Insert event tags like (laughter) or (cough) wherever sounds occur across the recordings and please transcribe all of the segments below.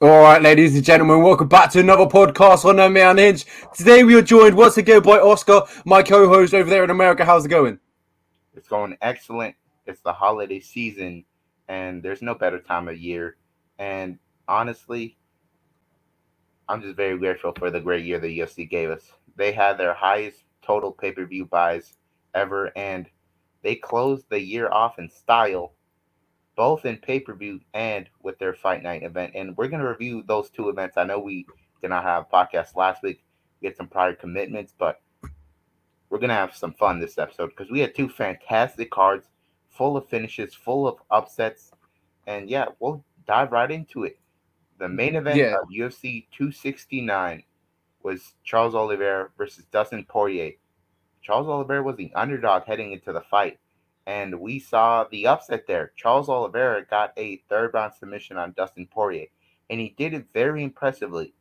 All right, ladies and gentlemen, welcome back to another podcast on MMA Unhinged. Today we are joined once again by Oscar, my co-host over there in America. How's it going? It's going excellent. It's the holiday season, and there's no better time of year. And honestly, I'm just very grateful for the great year the UFC gave us. They had their highest total pay-per-view buys ever, and they closed the year off in style both in pay per view and with their fight night event. And we're going to review those two events. I know we did not have a podcast last week, we had some prior commitments, but we're going to have some fun this episode because we had two fantastic cards full of finishes, full of upsets. And yeah, we'll dive right into it. The main event yeah. of UFC 269 was Charles Oliveira versus Dustin Poirier. Charles Oliveira was the underdog heading into the fight and we saw the upset there. Charles Oliveira got a third round submission on Dustin Poirier, and he did it very impressively.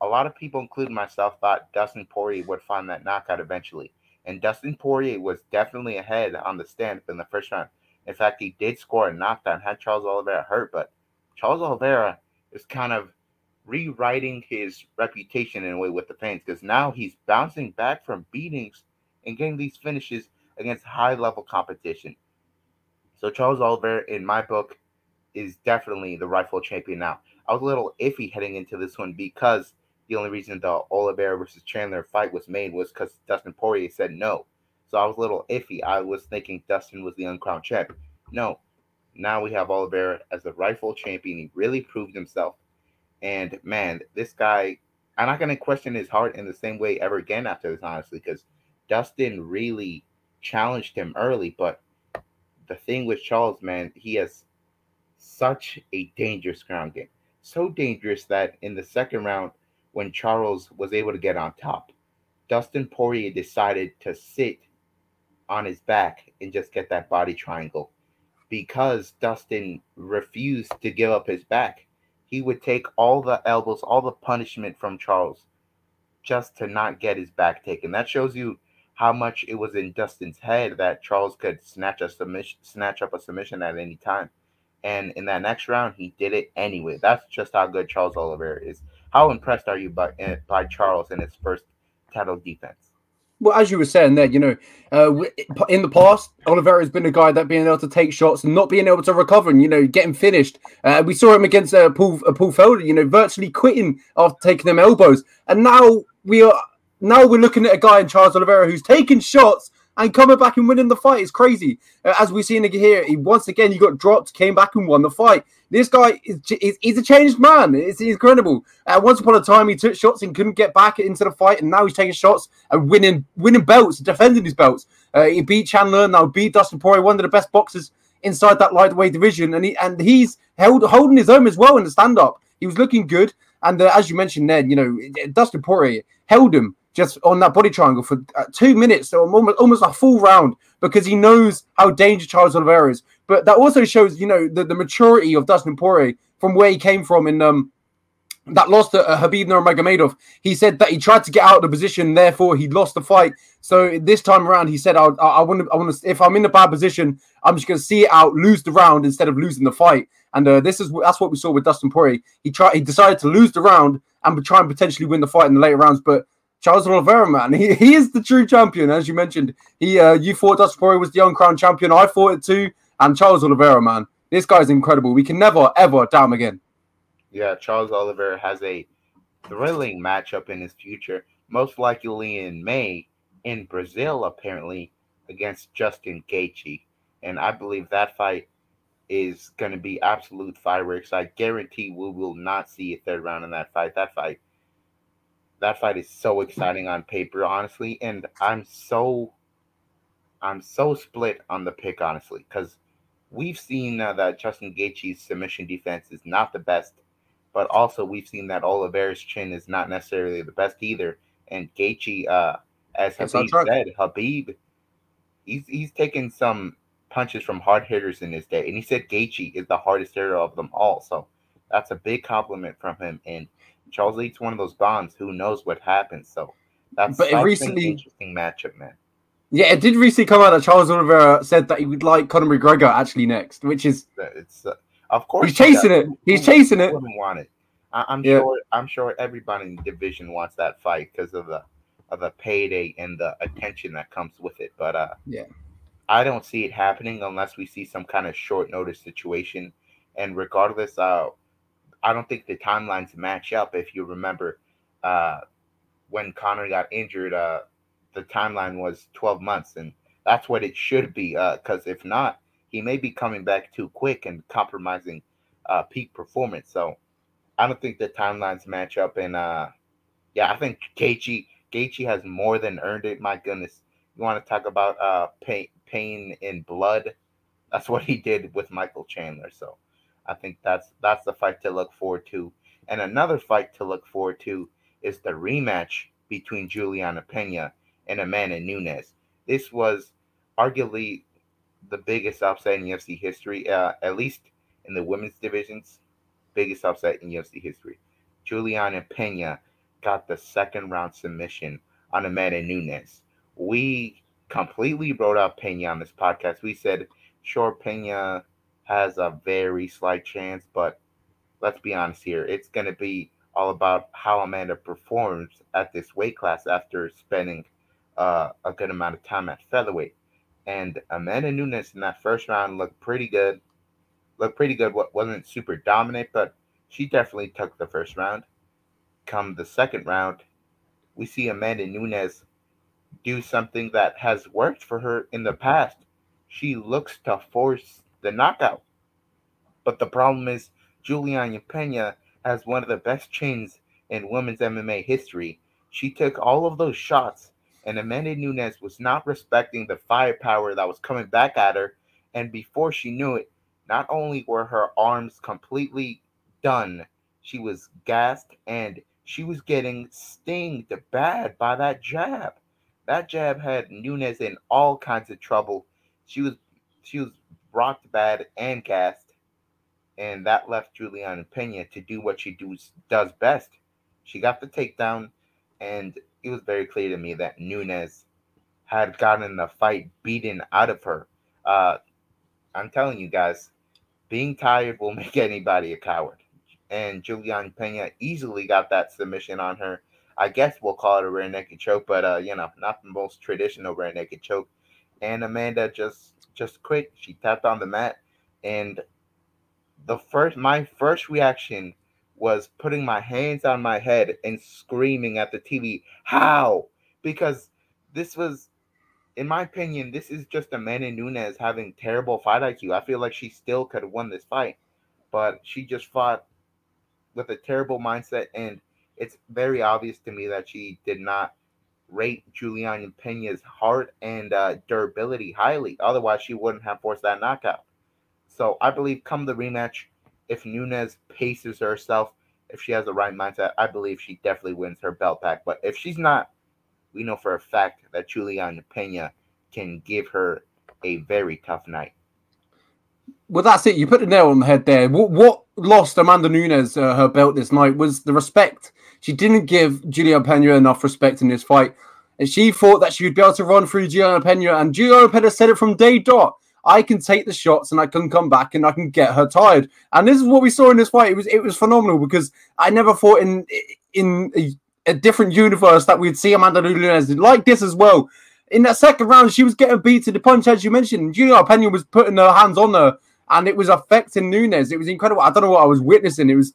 A lot of people, including myself, thought Dustin Poirier would find that knockout eventually, and Dustin Poirier was definitely ahead on the stand in the first round. In fact, he did score a knockdown, had Charles Oliveira hurt, but Charles Oliveira is kind of rewriting his reputation in a way with the fans because now he's bouncing back from beatings and getting these finishes against high level competition. So Charles Oliveira, in my book, is definitely the rightful champion now. I was a little iffy heading into this one because the only reason the Oliveira versus Chandler fight was made was because Dustin Poirier said no. So I was a little iffy. I was thinking Dustin was the uncrowned champ. No. Now we have Oliveira as the rightful champion. He really proved himself. And man, this guy, I'm not going to question his heart in the same way ever again after this, honestly, because Dustin really challenged him early, but the thing with Charles, man, he has such a dangerous ground game. So dangerous that in the second round, when Charles was able to get on top, Dustin Poirier decided to sit on his back and just get that body triangle because Dustin refused to give up his back. He would take all the elbows, all the punishment from Charles just to not get his back taken. That shows you how much it was in Dustin's head that Charles could snatch a submission, snatch up a submission at any time. And in that next round, he did it anyway. That's just how good Charles Oliveira is. How impressed are you by eh, by Charles in his first title defense? Well, as you were saying there, you know, uh, in the past, Oliveira has been a guy that being able to take shots and not being able to recover and, you know, getting finished. Uh, we saw him against uh, Paul, uh, Paul Felder, you know, virtually quitting after taking them elbows. And now we are now we're looking at a guy in Charles Oliveira who's taking shots and coming back and winning the fight. It's crazy. Uh, as we've seen here, he once again he got dropped, came back and won the fight. This guy is, is he's a changed man. It's, incredible. Uh, once upon a time, he took shots and couldn't get back into the fight, and now he's taking shots and winning winning belts, defending his belts. Uh, he beat Chandler, now beat Dustin Poirier, one of the best boxers inside that lightweight division, and he and he's held holding his own as well in the stand up. He was looking good, and uh, as you mentioned, Ned, you know Dustin Poirier held him just on that body triangle for uh, two minutes, so almost, almost a full round, because he knows how dangerous Charles Oliveira is. But that also shows, you know, the, the maturity of Dustin Poirier from where he came from in um that lost to uh, Khabib Nurmagomedov. He said that he tried to get out of the position, therefore he lost the fight. So this time around, he said, "I, I, want to, I want to. If I'm in a bad position, I'm just going to see it out, lose the round instead of losing the fight." And uh, this is that's what we saw with Dustin Poirier. He tried, he decided to lose the round and try and potentially win the fight in the later rounds, but Charles Oliveira, man, (laughs) he, he is the true champion, as you mentioned. He, uh, you thought Dustin Poirier was the uncrowned champion. I thought it too. And Charles Oliveira, man, this guy's incredible. We can never ever him again. Yeah, Charles Oliveira has a thrilling matchup in his future, most likely in May in Brazil, apparently against Justin Gaethje, and I believe that fight is going to be absolute fireworks. I guarantee we will not see a third round in that fight. That fight that fight is so exciting on paper, honestly, and I'm so I'm so split on the pick, honestly, because we've seen uh, that Justin Gaethje's submission defense is not the best, but also we've seen that Oliveira's chin is not necessarily the best either. And Gaethje, uh, as Khabib said, Khabib, he's he's taken some punches from hard hitters in his day, and he said Gaethje is the hardest hitter of them all. So that's a big compliment from him, and Charles eats one of those bombs. Who knows what happens? So that's, but that's recently, an interesting matchup, man. Yeah, it did recently come out that Charles Oliveira said that he would like Conor McGregor actually next, which is it's uh, of course he's chasing it. He's chasing it. Wouldn't want it. I, am Yeah. sure. I'm sure everybody in the division wants that fight because of the of the payday and the attention that comes with it. But uh, Yeah. I don't see it happening unless we see some kind of short notice situation. And regardless, uh, I don't think the timelines match up. If you remember, uh, when Conor got injured, uh, the timeline was 12 months, and that's what it should be. Because if not, he may be coming back too quick and compromising uh, peak performance. So I don't think the timelines match up. And uh, yeah, I think Gaethje Gaethje has more than earned it. My goodness, you want to talk about uh, pain, pain in blood? That's what he did with Michael Chandler. So I think that's that's the fight to look forward to. And another fight to look forward to is the rematch between Juliana Pena and Amanda Nunes. This was arguably the biggest upset in UFC history, uh, at least in the women's divisions, biggest upset in UFC history. Juliana Pena got the second round submission on Amanda Nunes. We completely wrote out Pena on this podcast. We said, sure, Pena has a very slight chance, but let's be honest here. It's going to be all about how Amanda performs at this weight class after spending uh, a good amount of time at featherweight. And Amanda Nunes in that first round looked pretty good. Looked pretty good. What wasn't super dominant, but she definitely took the first round. Come the second round, we see Amanda Nunes do something that has worked for her in the past. She looks to force the knockout. But the problem is, Juliana Pena has one of the best chins in women's MMA history. She took all of those shots, and Amanda Nunes was not respecting the firepower that was coming back at her. And before she knew it, not only were her arms completely done, she was gassed and she was getting stinged bad by that jab. That jab had Nunes in all kinds of trouble. She was she was rocked bad and gassed, and that left Juliana Pena to do what she does does best. She got the takedown, and it was very clear to me that Nunes had gotten the fight beaten out of her. Uh, I'm telling you guys, being tired will (laughs) make anybody a coward. And Juliana Pena easily got that submission on her. I guess we'll call it a rear naked choke, but uh, you know, not the most traditional rear naked choke. And Amanda just just quit. She tapped on the mat, and the first my first reaction was putting my hands on my head and screaming at the TV, "How?" Because this was, in my opinion, this is just Amanda Nunes having terrible fight IQ. I feel like she still could have won this fight, but she just fought with a terrible mindset, and it's very obvious to me that she did not rate Juliana Pena's heart and uh, durability highly. Otherwise, she wouldn't have forced that knockout. So I believe come the rematch, if Nunes paces herself, if she has the right mindset, I believe she definitely wins her belt back. But if she's not, we know for a fact that Juliana Pena can give her a very tough night. Well, that's it. You put the nail on the head there. What, what lost Amanda Nunes uh, her belt this night was the respect. She didn't give Juliana Pena enough respect in this fight. And she thought that she would be able to run through Juliana Pena. And Juliana Pena said it from day dot. I can take the shots and I can come back and I can get her tired. And this is what we saw in this fight. It was it was phenomenal because I never thought in in a, a different universe that we'd see Amanda Nunes like this as well. In that second round, she was getting beat to the punch, as you mentioned. Juliana Pena was putting her hands on her and it was affecting Nunes. It was incredible. I don't know what I was witnessing. It was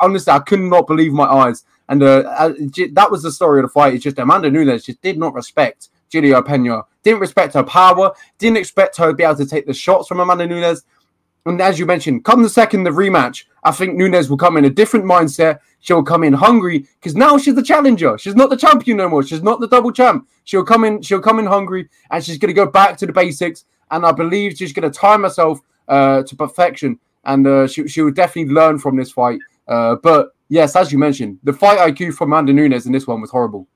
honestly, I could not believe my eyes. And uh, that was the story of the fight. It's just Amanda Nunes just did not respect Julia Pena, didn't respect her power, didn't expect her to be able to take the shots from Amanda Nunes. And as you mentioned, come the second the rematch, I think Nunes will come in a different mindset. She'll come in hungry because now she's the challenger. She's not the champion no more. She's not the double champ. She'll come in. She'll come in hungry, and she's going to go back to the basics. And I believe she's going to time herself uh, to perfection, and uh, she she will definitely learn from this fight. Uh, but yes, as you mentioned, the fight IQ from Amanda Nunes in this one was horrible.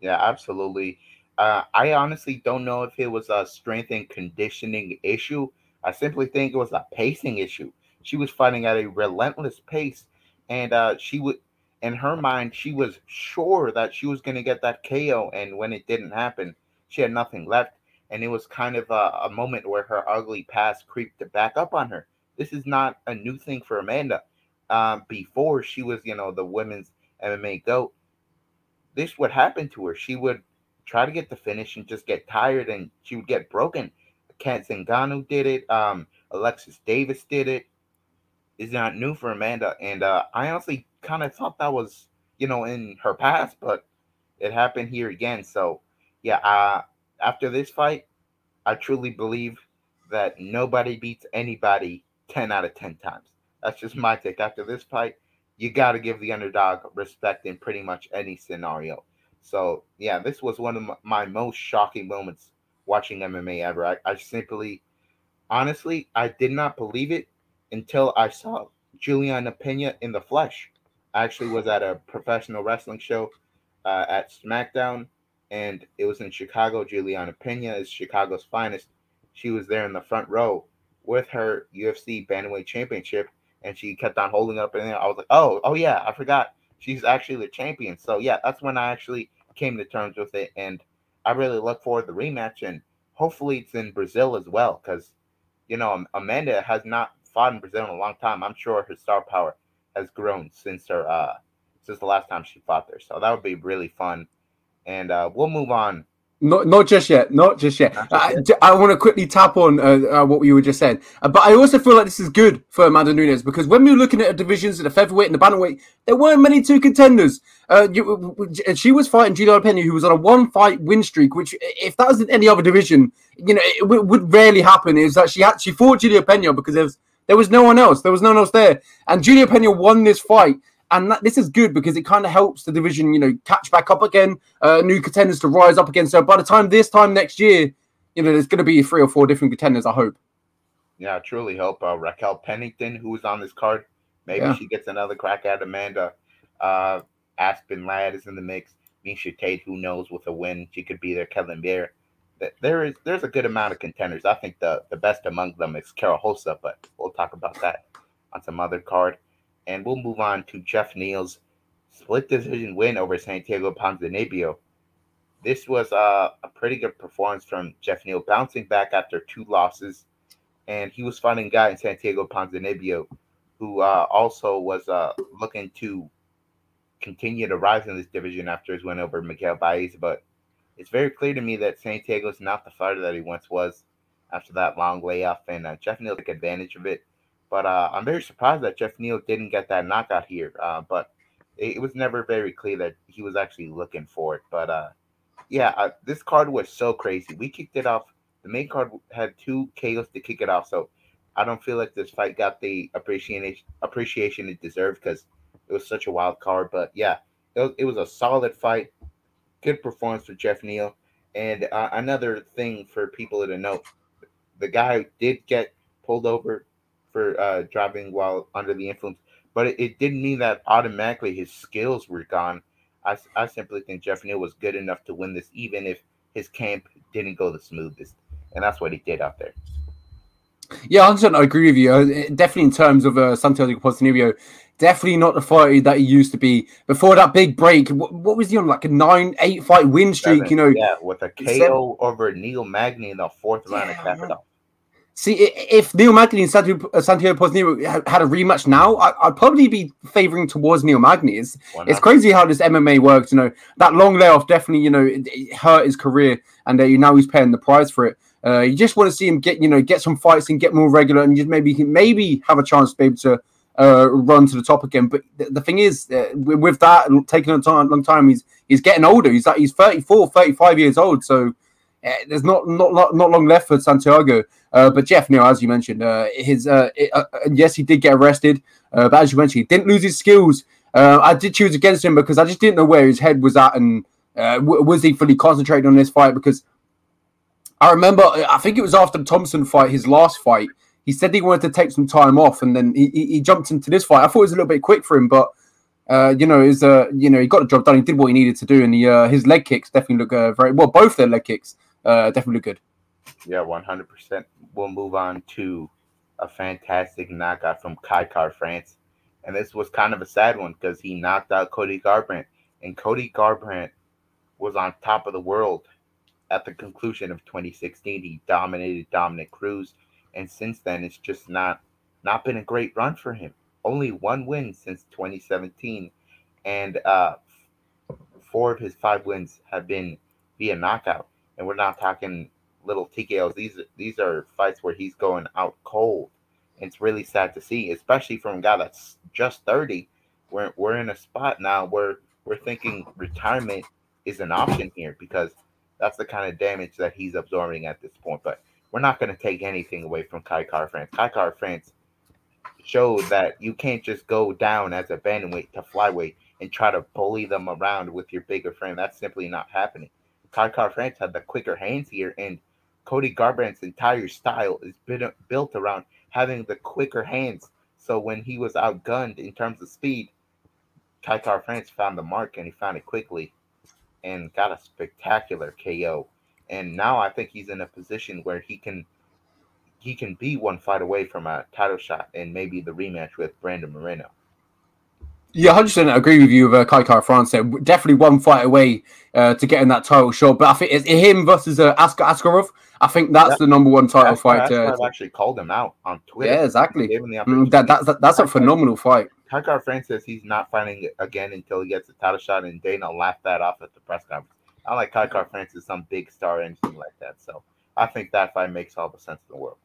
Yeah, absolutely. Uh, I honestly don't know if it was a strength and conditioning issue. I simply think it was a pacing issue. She was fighting at a relentless pace, and uh, she would, in her mind, she was sure that she was going to get that KO. And when it didn't happen, she had nothing left and it was kind of a, a, moment where her ugly past creeped back up on her. This is not a new thing for Amanda. um, before she was, you know, the women's MMA GOAT, this would happen to her. She would try to get the finish and just get tired and she would get broken. Cat Zingano did it. Um, Alexis Davis did it. it. Is not new for Amanda. And uh, I honestly kind of thought that was, you know, in her past, but it happened here again. So, yeah, uh, after this fight, I truly believe that nobody beats anybody 10 out of 10 times. That's just my take. After this fight, you got to give the underdog respect in pretty much any scenario. So, yeah, this was one of my most shocking moments watching MMA ever. I, I simply, honestly, I did not believe it until I saw Juliana Pena in the flesh. I actually was at a professional wrestling show uh, at SmackDown, and it was in Chicago. Juliana Pena is Chicago's finest. She was there in the front row with her UFC Bantamweight Championship, and she kept on holding up. And I was like, "Oh, oh yeah, I forgot she's actually the champion." So yeah, that's when I actually came to terms with it, and I really look forward to the rematch, and hopefully it's in Brazil as well, because you know Amanda has not fought in Brazil in a long time. I'm sure her star power has grown since her uh since the last time she fought there. So that would be really fun. And uh, we'll move on not, not just yet. Not just yet. Not just yet. I, I, want to quickly tap on uh, uh, what you were just saying, uh, but I also feel like this is good for Amanda Nunes because when we were looking at the divisions, at the featherweight and the bantamweight, there weren't many two contenders. Uh, you, and she was fighting Juliana Pena, who was on a one-fight win streak. Which, if that was in any other division, you know, it w- would rarely happen. Is that she actually fought Julia Pena because there was there was no one else. There was no one else there, and Julia Pena won this fight and that, this is good because it kind of helps the division, you know, catch back up again, uh, new contenders to rise up again. So by the time this time next year, you know, there's going to be three or four different contenders. I hope. Yeah, I truly hope uh, Raquel Pennington, who's on this card, maybe yeah. she gets another crack at Amanda. Uh, Aspen Ladd is in the mix. Miesha Tate, who knows, with a win, she could be there. Ketlen Vieira. There is there's a good amount of contenders. I think the the best among them is Karol Rosa, but we'll talk about that on some other card and we'll move on to Geoff Neal's split decision win over Santiago Ponzinibbio. This was uh, a pretty good performance from Geoff Neal, bouncing back after two losses, and he was fighting a guy in Santiago Ponzinibbio, who uh, also was uh, looking to continue to rise in this division after his win over Miguel Baeza. But it's very clear to me that Santiago is not the fighter that he once was after that long layoff, and uh, Geoff Neal took advantage of it but uh, I'm very surprised that Geoff Neal didn't get that knockout here. Uh, but it, it, was never very clear that he was actually looking for it. But uh, yeah, uh, this card was so crazy. We kicked it off. The main card had two KOs to kick it off. So I don't feel like this fight got the appreciation appreciation it deserved because it was such a wild card. But yeah, it was, it was a solid fight. Good performance for Geoff Neal. And uh, another thing for people to note, the guy did get pulled over for uh, driving while under the influence, but it, it, didn't mean that automatically his skills were gone. I, I simply think Geoff Neal was good enough to win this, even if his camp didn't go the smoothest, and that's what he did out there. Yeah, I agree with you. Uh, definitely in terms of uh, Santiago Ponzinibbio, definitely not the fighter that he used to be before that big break. What, what was he on? Like a nine, eight fight win streak, Seven, you know? Yeah, with a KO seven. over Neil Magny in the fourth yeah, round of Capital. See, if Neil Magny and Santiago, uh, had a rematch now, I, would probably be favoring towards Neil Magny. It's, it's crazy how this MMA works. You know, that long layoff definitely, you know, it, hurt his career, and uh, now he's paying the price for it. Uh, you just want to see him get, you know, get some fights and get more regular, and just maybe maybe have a chance to be able to uh, run to the top again. But the, the thing is, uh, with that taking a time, long time, he's he's getting older. He's like he's 34, 35 years old. So uh, there's not not not long left for Santiago. Uh, but Geoff Neal, as you mentioned, uh, his uh, uh yes, he did get arrested, uh, but as you mentioned, he didn't lose his skills. Uh, I did choose against him because I just didn't know where his head was at and w- was he fully concentrated on this fight? Because I remember, I think it was after the Thompson fight, his last fight. He said he wanted to take some time off, and then he, he jumped into this fight. I thought it was a little bit quick for him, but uh, you know, is uh, you know, he got the job done. He did what he needed to do, and uh, his leg kicks definitely look uh, very well. Both their leg kicks uh, definitely good. Yeah, one hundred percent we'll move on to a fantastic knockout from Kai Kara-France. And this was kind of a sad one because he knocked out Cody Garbrandt. And Cody Garbrandt was on top of the world at the conclusion of 2016. He dominated Dominick Cruz. And since then, it's just not not been a great run for him. only one win since 2017, and uh, four of his five wins have been via knockout. And we're not talking little TKOs. These these are fights where he's going out cold. It's really sad to see, especially from a guy that's just 30. We're we're in a spot now where we're thinking retirement is an option here because that's the kind of damage that he's absorbing at this point. But we're not going to take anything away from Kai Kara-France. Kai Kara-France showed that you can't just go down as a bantamweight to flyweight and try to bully them around with your bigger frame. That's simply not happening. Kai Kara-France had the quicker hands here, and Cody Garbrandt's entire style is built around having the quicker hands. So when he was outgunned in terms of speed, Kai Kara-France found the mark and he found it quickly and got a spectacular KO. And now I think he's in a position where he can he can be one fight away from a title shot and maybe the rematch with Brandon Moreno. Yeah, hundred percent agree with you with uh, Kai Kara-France. There. Definitely one fight away uh, to getting that title shot, but I think it's him versus uh, Askar Askarov. I think that's the number one title fight. Uh, actually called him out on Twitter. Yeah, exactly. Mm, that, that's that, that's a phenomenal fight. Kai Kara-France says he's not fighting again until he gets a title shot, and Dana laughed that off at the press conference. I like Kai Kara-France is some big star or anything like that, so I think that fight makes all the sense in the world.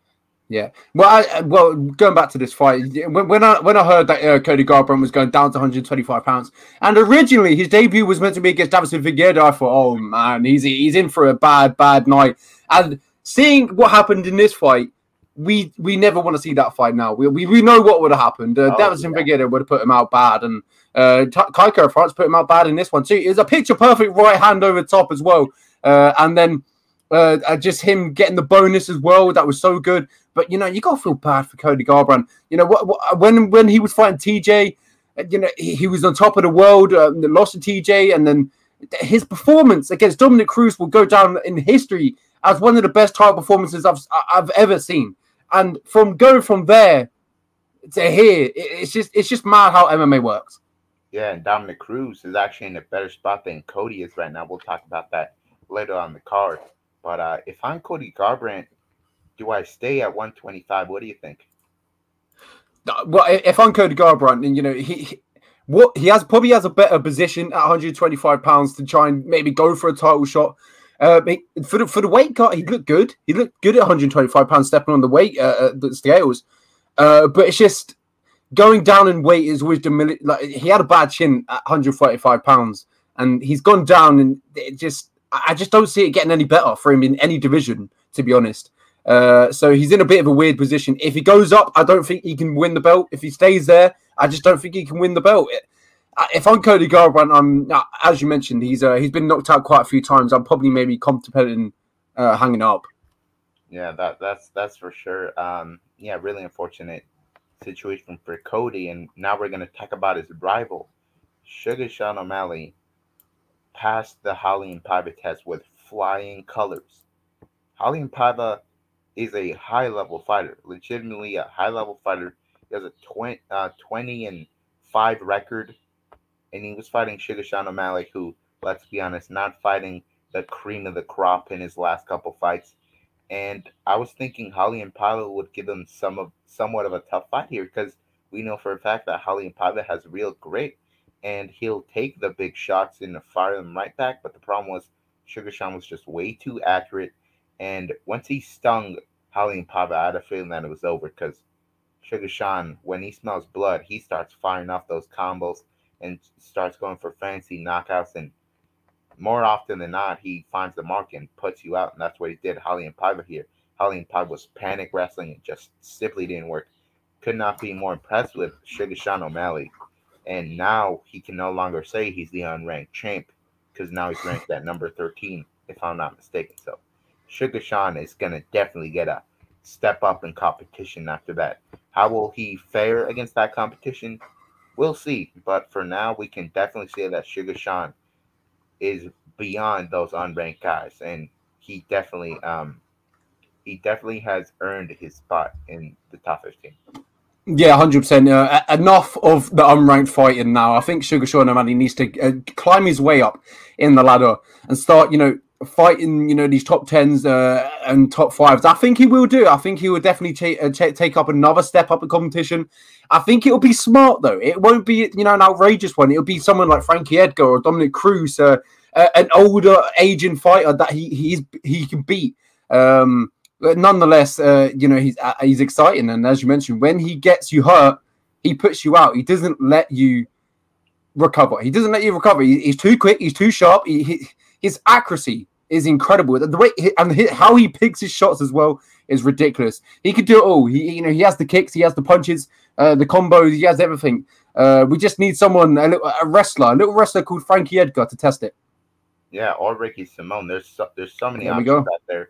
Yeah. Well, I, well, going back to this fight, when, when I when I heard that uh, Cody Garbrandt was going down to 125 pounds, and originally his debut was meant to be against Deiveson Figueiredo, I thought, oh man, he's he's in for a bad bad night. And seeing what happened in this fight, we we never want to see that fight now. We we, we know what would have happened. Uh, oh, Deiveson yeah. Figueiredo would have put him out bad, and uh, Kai Kara-France put him out bad in this one too. It was a picture perfect right hand over top as well, uh, and then. Uh, uh, just him getting the bonus as well. That was so good. But you know, you gotta feel bad for Cody Garbrandt. You know, what, what, when when he was fighting TJ, uh, you know, he, he was on top of the world. Uh, lost to TJ, and then his performance against Dominick Cruz will go down in history as one of the best title performances I've I've ever seen. And from going from there to here, it's just it's just mad how MMA works. Yeah, and Dominick Cruz is actually in a better spot than Cody is right now. We'll talk about that later on the card. But uh, if I'm Cody Garbrandt, do I stay at 125? What do you think? Well, if I'm Cody Garbrandt, and you know he, he, what he has probably has a better position at 125 pounds to try and maybe go for a title shot. Uh, for the for the weight cut, he looked good. He looked good at 125 pounds, stepping on the weight uh, the scales. Uh, but it's just going down in weight is always the like he had a bad chin at 145 pounds, and he's gone down, and it just I just don't see it getting any better for him in any division, to be honest. Uh, so he's in a bit of a weird position. If he goes up, I don't think he can win the belt. If he stays there, I just don't think he can win the belt. If I'm Cody Garbrandt, I'm uh, as you mentioned, he's uh, he's been knocked out quite a few times. I'm probably maybe contemplating uh, hanging up. Yeah, that that's that's for sure. Um, yeah, really unfortunate situation for Cody. And now we're gonna talk about his rival, Sugar Sean O'Malley, passed the Raulian Paiva test with flying colors. Raulian Paiva is a high level fighter, legitimately a high level fighter. He has a 20, uh, 20 and 5 record, and he was fighting Sugar Sean O'Malley, who, let's be honest, not fighting the cream of the crop in his last couple fights. And I was thinking Raulian Paiva would give him some of somewhat of a tough fight here because we know for a fact that Raulian Paiva has real grit and he'll take the big shots and fire them right back. But the problem was Sugar Sean was just way too accurate and once he stung Raulian Paiva, I had a feeling that it was over because Sugar Sean, when he smells blood, he starts firing off those combos and starts going for fancy knockouts. And more often than not, he finds the mark and puts you out. And that's what he did, Raulian Paiva here. Raulian Paiva was panic wrestling and just simply didn't work. Could not be more impressed with Sugar Sean O'Malley. And now he can no longer say he's the unranked champ because now he's ranked at number 13, if I'm not mistaken. So Sugar Sean is going to definitely get a step up in competition after that. How will he fare against that competition? We'll see. But for now, we can definitely say that Sugar Sean is beyond those unranked guys, and he definitely, um, he definitely has earned his spot in the top fifteen. Yeah, hundred uh, percent. Enough of the unranked fighting now. I think Sugar Sean O'Malley needs to uh, climb his way up in the ladder and start, you know, fighting, you know, these top tens uh, and top fives. I think he will do. I think he will definitely take uh, take up another step up in competition. I think it'll be smart though. It won't be, you know, an outrageous one. It'll be someone like Frankie Edgar or Dominick Cruz, uh, uh, an older, aging fighter that he he's he can beat. Um, but nonetheless, uh, you know, he's uh, he's exciting, and as you mentioned, when he gets you hurt, he puts you out. He doesn't let you recover. He doesn't let you recover. He, he's too quick. He's too sharp. He, he, his accuracy is incredible. The way and how he picks his shots as well is ridiculous. He could do it all. He, you know, he has the kicks, he has the punches, uh, the combos, he has everything. Uh, we just need someone, a, little, a wrestler, a little wrestler called Frankie Edgar to test it. Yeah, or Ricky Simone. There's so, there's so many there options out there.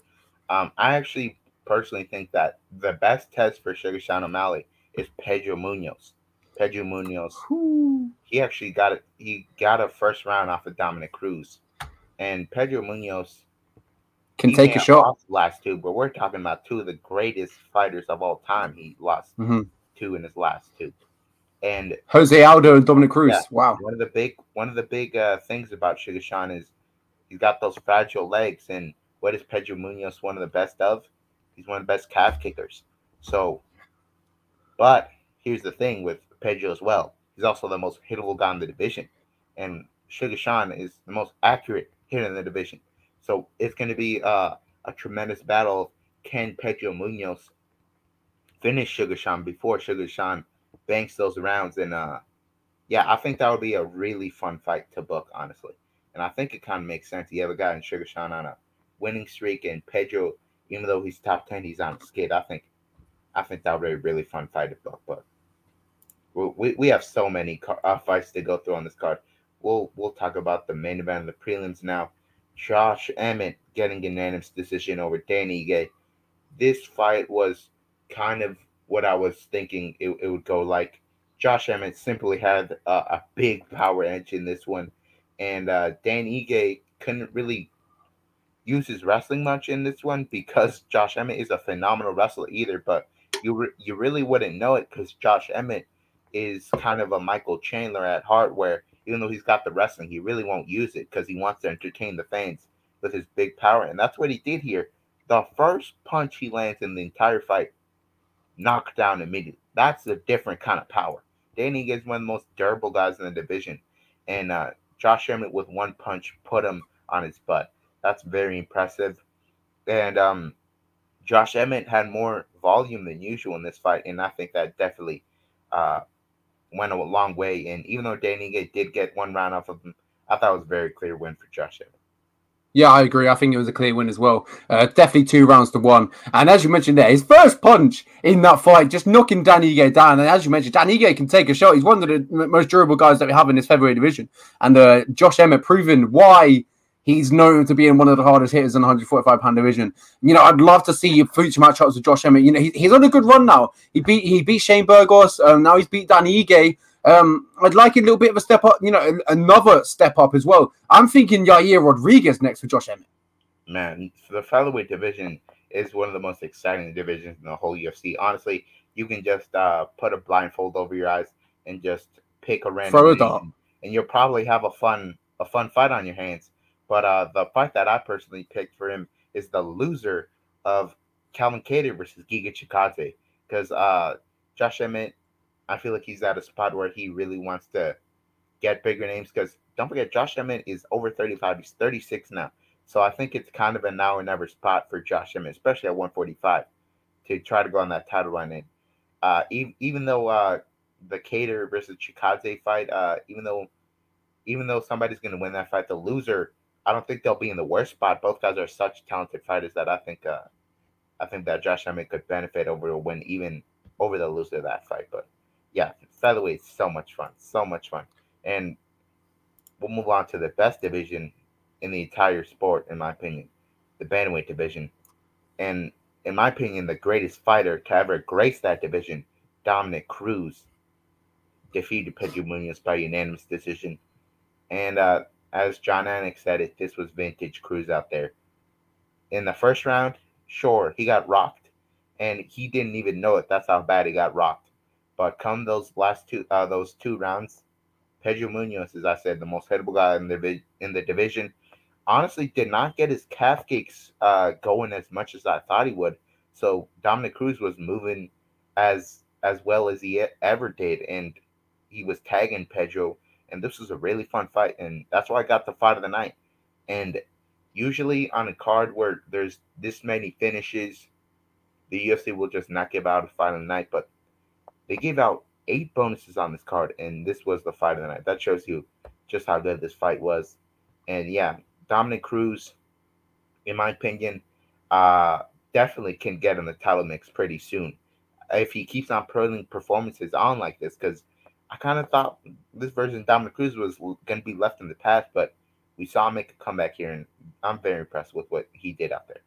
Um, I actually personally think that the best test for Sugar Sean O'Malley is Pedro Munhoz. Pedro Munhoz. Ooh. He actually got it. He got a first round off of Dominick Cruz and Pedro Munhoz can take a shot. Last two, but we're talking about two of the greatest fighters of all time. He lost mm-hmm. two in his last two, and Jose Aldo and Dominick Cruz. Yeah, wow. One of the big one of the big uh, things about Sugar Sean is he's got those fragile legs, and what is Pedro Munhoz one of the best of? He's one of the best calf kickers. So, but here's the thing with Pedro as well. He's also the most hittable guy in the division, and Sugar Sean is the most accurate here in the division. So it's going to be uh, a tremendous battle. Can Pedro Munhoz finish Sugar Sean before Sugar Sean banks those rounds? And uh, yeah, I think that would be a really fun fight to book, honestly. And I think it kind of makes sense. You have a guy in Sugar Sean on a winning streak, and Pedro, even though he's top ten, he's on a skid. I think, I think that would be a really fun fight to book. But we we have so many car, uh, fights to go through on this card we'll we'll talk about the main event of the prelims now. Josh Emmett getting unanimous decision over Danny Ige. This fight was kind of what I was thinking it, it would go like. Josh Emmett simply had a, a big power edge in this one, and uh, Dan Ige couldn't really use his wrestling much in this one because (laughs) Josh Emmett is a phenomenal wrestler either. But you re- you really wouldn't know it because Josh Emmett is kind of a Michael Chandler at heart, where even though he's got the wrestling, he really won't use it because he wants to entertain the fans with his big power. And that's what he did here. The first punch he lands in the entire fight, knocked down immediately. That's a different kind of power. Danny is one of the most durable guys in the division. And uh, Josh Emmett with one punch put him on his butt. That's very impressive. And um, Josh Emmett had more volume than usual in this fight. And I think that definitely uh, went a long way. And even though Danny did get one round off of him, I thought it was a very clear win for Josh. Yeah, I agree. I think it was a clear win as well. Uh, definitely two rounds to one. And as you mentioned there, his first punch in that fight, just knocking Dan Ige down. And as you mentioned, Dan Ige can take a shot. He's one of the most durable guys that we have in this featherweight division. And uh, Josh Emmett proving why he's known to be in one of the hardest hitters in the 145 pound division. You know, I'd love to see future matchups with Josh Emmett. You know, he, he's on a good run now. He beat he beat Shane Burgos. Um, now he's beat Danny Ige. Um, I'd like a little bit of a step up, you know, another step up as well. I'm thinking Yair Rodriguez next for Josh Emmett. Man, the featherweight division is one of the most exciting divisions in the whole UFC. Honestly, you can just uh, put a blindfold over your eyes and just pick a random Throw it up. and you'll probably have a fun a fun fight on your hands. But uh, the fight that I personally picked for him is the loser of Calvin Kattar versus Giga Chikadze because uh, Josh Emmett I feel like he's at a spot where he really wants to get bigger names because don't forget Josh Emmett is over 35. He's 36 now. So I think it's kind of a now or never spot for Josh Emmett, especially at 145, to try to go on that title run. And uh, even, even though uh, the Kattar versus Chikadze fight, uh, even though even though somebody's going to win that fight, the loser, I don't think they'll be in the worst spot. Both guys are such talented fighters that I think uh, I think that Josh Emmett could benefit over a win even over the loser of that fight. But yeah, featherweight is so much fun, so much fun. And we'll move on to the best division in the entire sport, in my opinion, the bantamweight division. And in my opinion, the greatest fighter to ever grace that division, Dominick Cruz, defeated Pedro Munhoz by unanimous decision. And uh, as Jon Anik said it, this was vintage Cruz out there. In the first round, sure, he got rocked. And he didn't even know it. That's how bad he got rocked. But come those last two uh, those two rounds, Pedro Munhoz, as I said, the most hittable guy in the in the division. honestly did not get his calf kicks uh, going as much as I thought he would. So Dominick Cruz was moving as as well as he ever did, and he was tagging Pedro. And this was a really fun fight, and that's why I got the fight of the night. And usually on a card where there's this many finishes, the UFC will just not give out a fight of the night. But they gave out eight bonuses on this card, and this was the fight of the night. That shows you just how good this fight was. And yeah, Dominick Cruz, in my opinion, uh, definitely can get in the title mix pretty soon if he keeps on putting performances on like this. Because I kind of thought this version of Dominick Cruz was going to be left in the past, but we saw him make a comeback here, and I'm very impressed with what he did out there.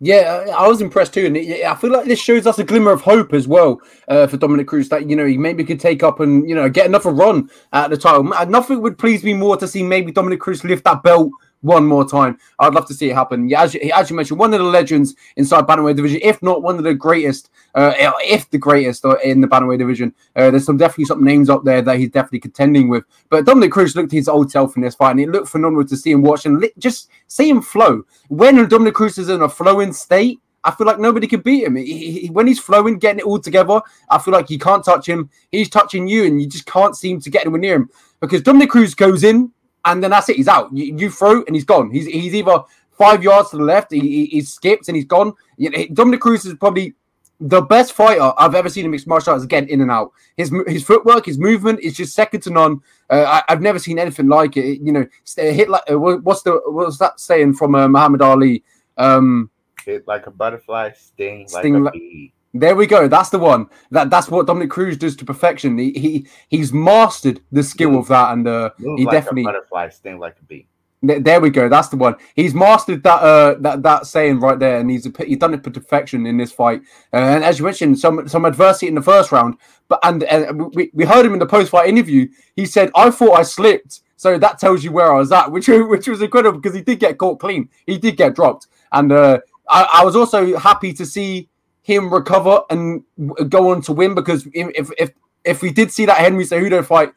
Yeah, I was impressed too, and I feel like this shows us a glimmer of hope as well uh, for Dominick Cruz that you know he maybe could take up and you know get another run at the title. Nothing would please me more to see maybe Dominick Cruz lift that belt one more time. I'd love to see it happen. Yeah, as you, as you mentioned, one of the legends inside bantamweight division, if not one of the greatest, uh, if the greatest uh, in the bantamweight division. Uh, there's some definitely some names up there that he's definitely contending with. But Dominick Cruz looked his old self in this fight, and it looked phenomenal to see him watch and just see him flow. When Dominick Cruz is in a flowing state. I feel like nobody can beat him. He, he, when he's flowing, getting it all together, I feel like you can't touch him. He's touching you, and you just can't seem to get anywhere near him because Dominick Cruz goes in and then that's it. He's out. You, you throw and he's gone. He's he's either five yards to the left, he, he, he skips and he's gone. You know, Dominick Cruz is probably the best fighter I've ever seen in mixed martial arts. Again, in and out. His his footwork, his movement is just second to none. Uh, I, have never seen anything like it. You know, hit like uh, what's the what's that saying from uh, Muhammad Ali? Um, hit like a butterfly, sting, sting like a bee. There we go. That's the one. That that's what Dominick Cruz does to perfection. He, he he's mastered the skill of that, and uh, he like definitely butterfly, sting like a bee. There we go. That's the one. He's mastered that uh that that saying right there, and he's he's done it to perfection in this fight. Uh, and as you mentioned, some some adversity in the first round, but and, and we, we heard him in the post fight interview. He said, "I thought I slipped." So that tells you where I was at, (laughs) which which was incredible because he did get caught clean. He did get dropped, and uh, I, I was also happy to see him recover and go on to win because if if if we did see that Henry Cejudo fight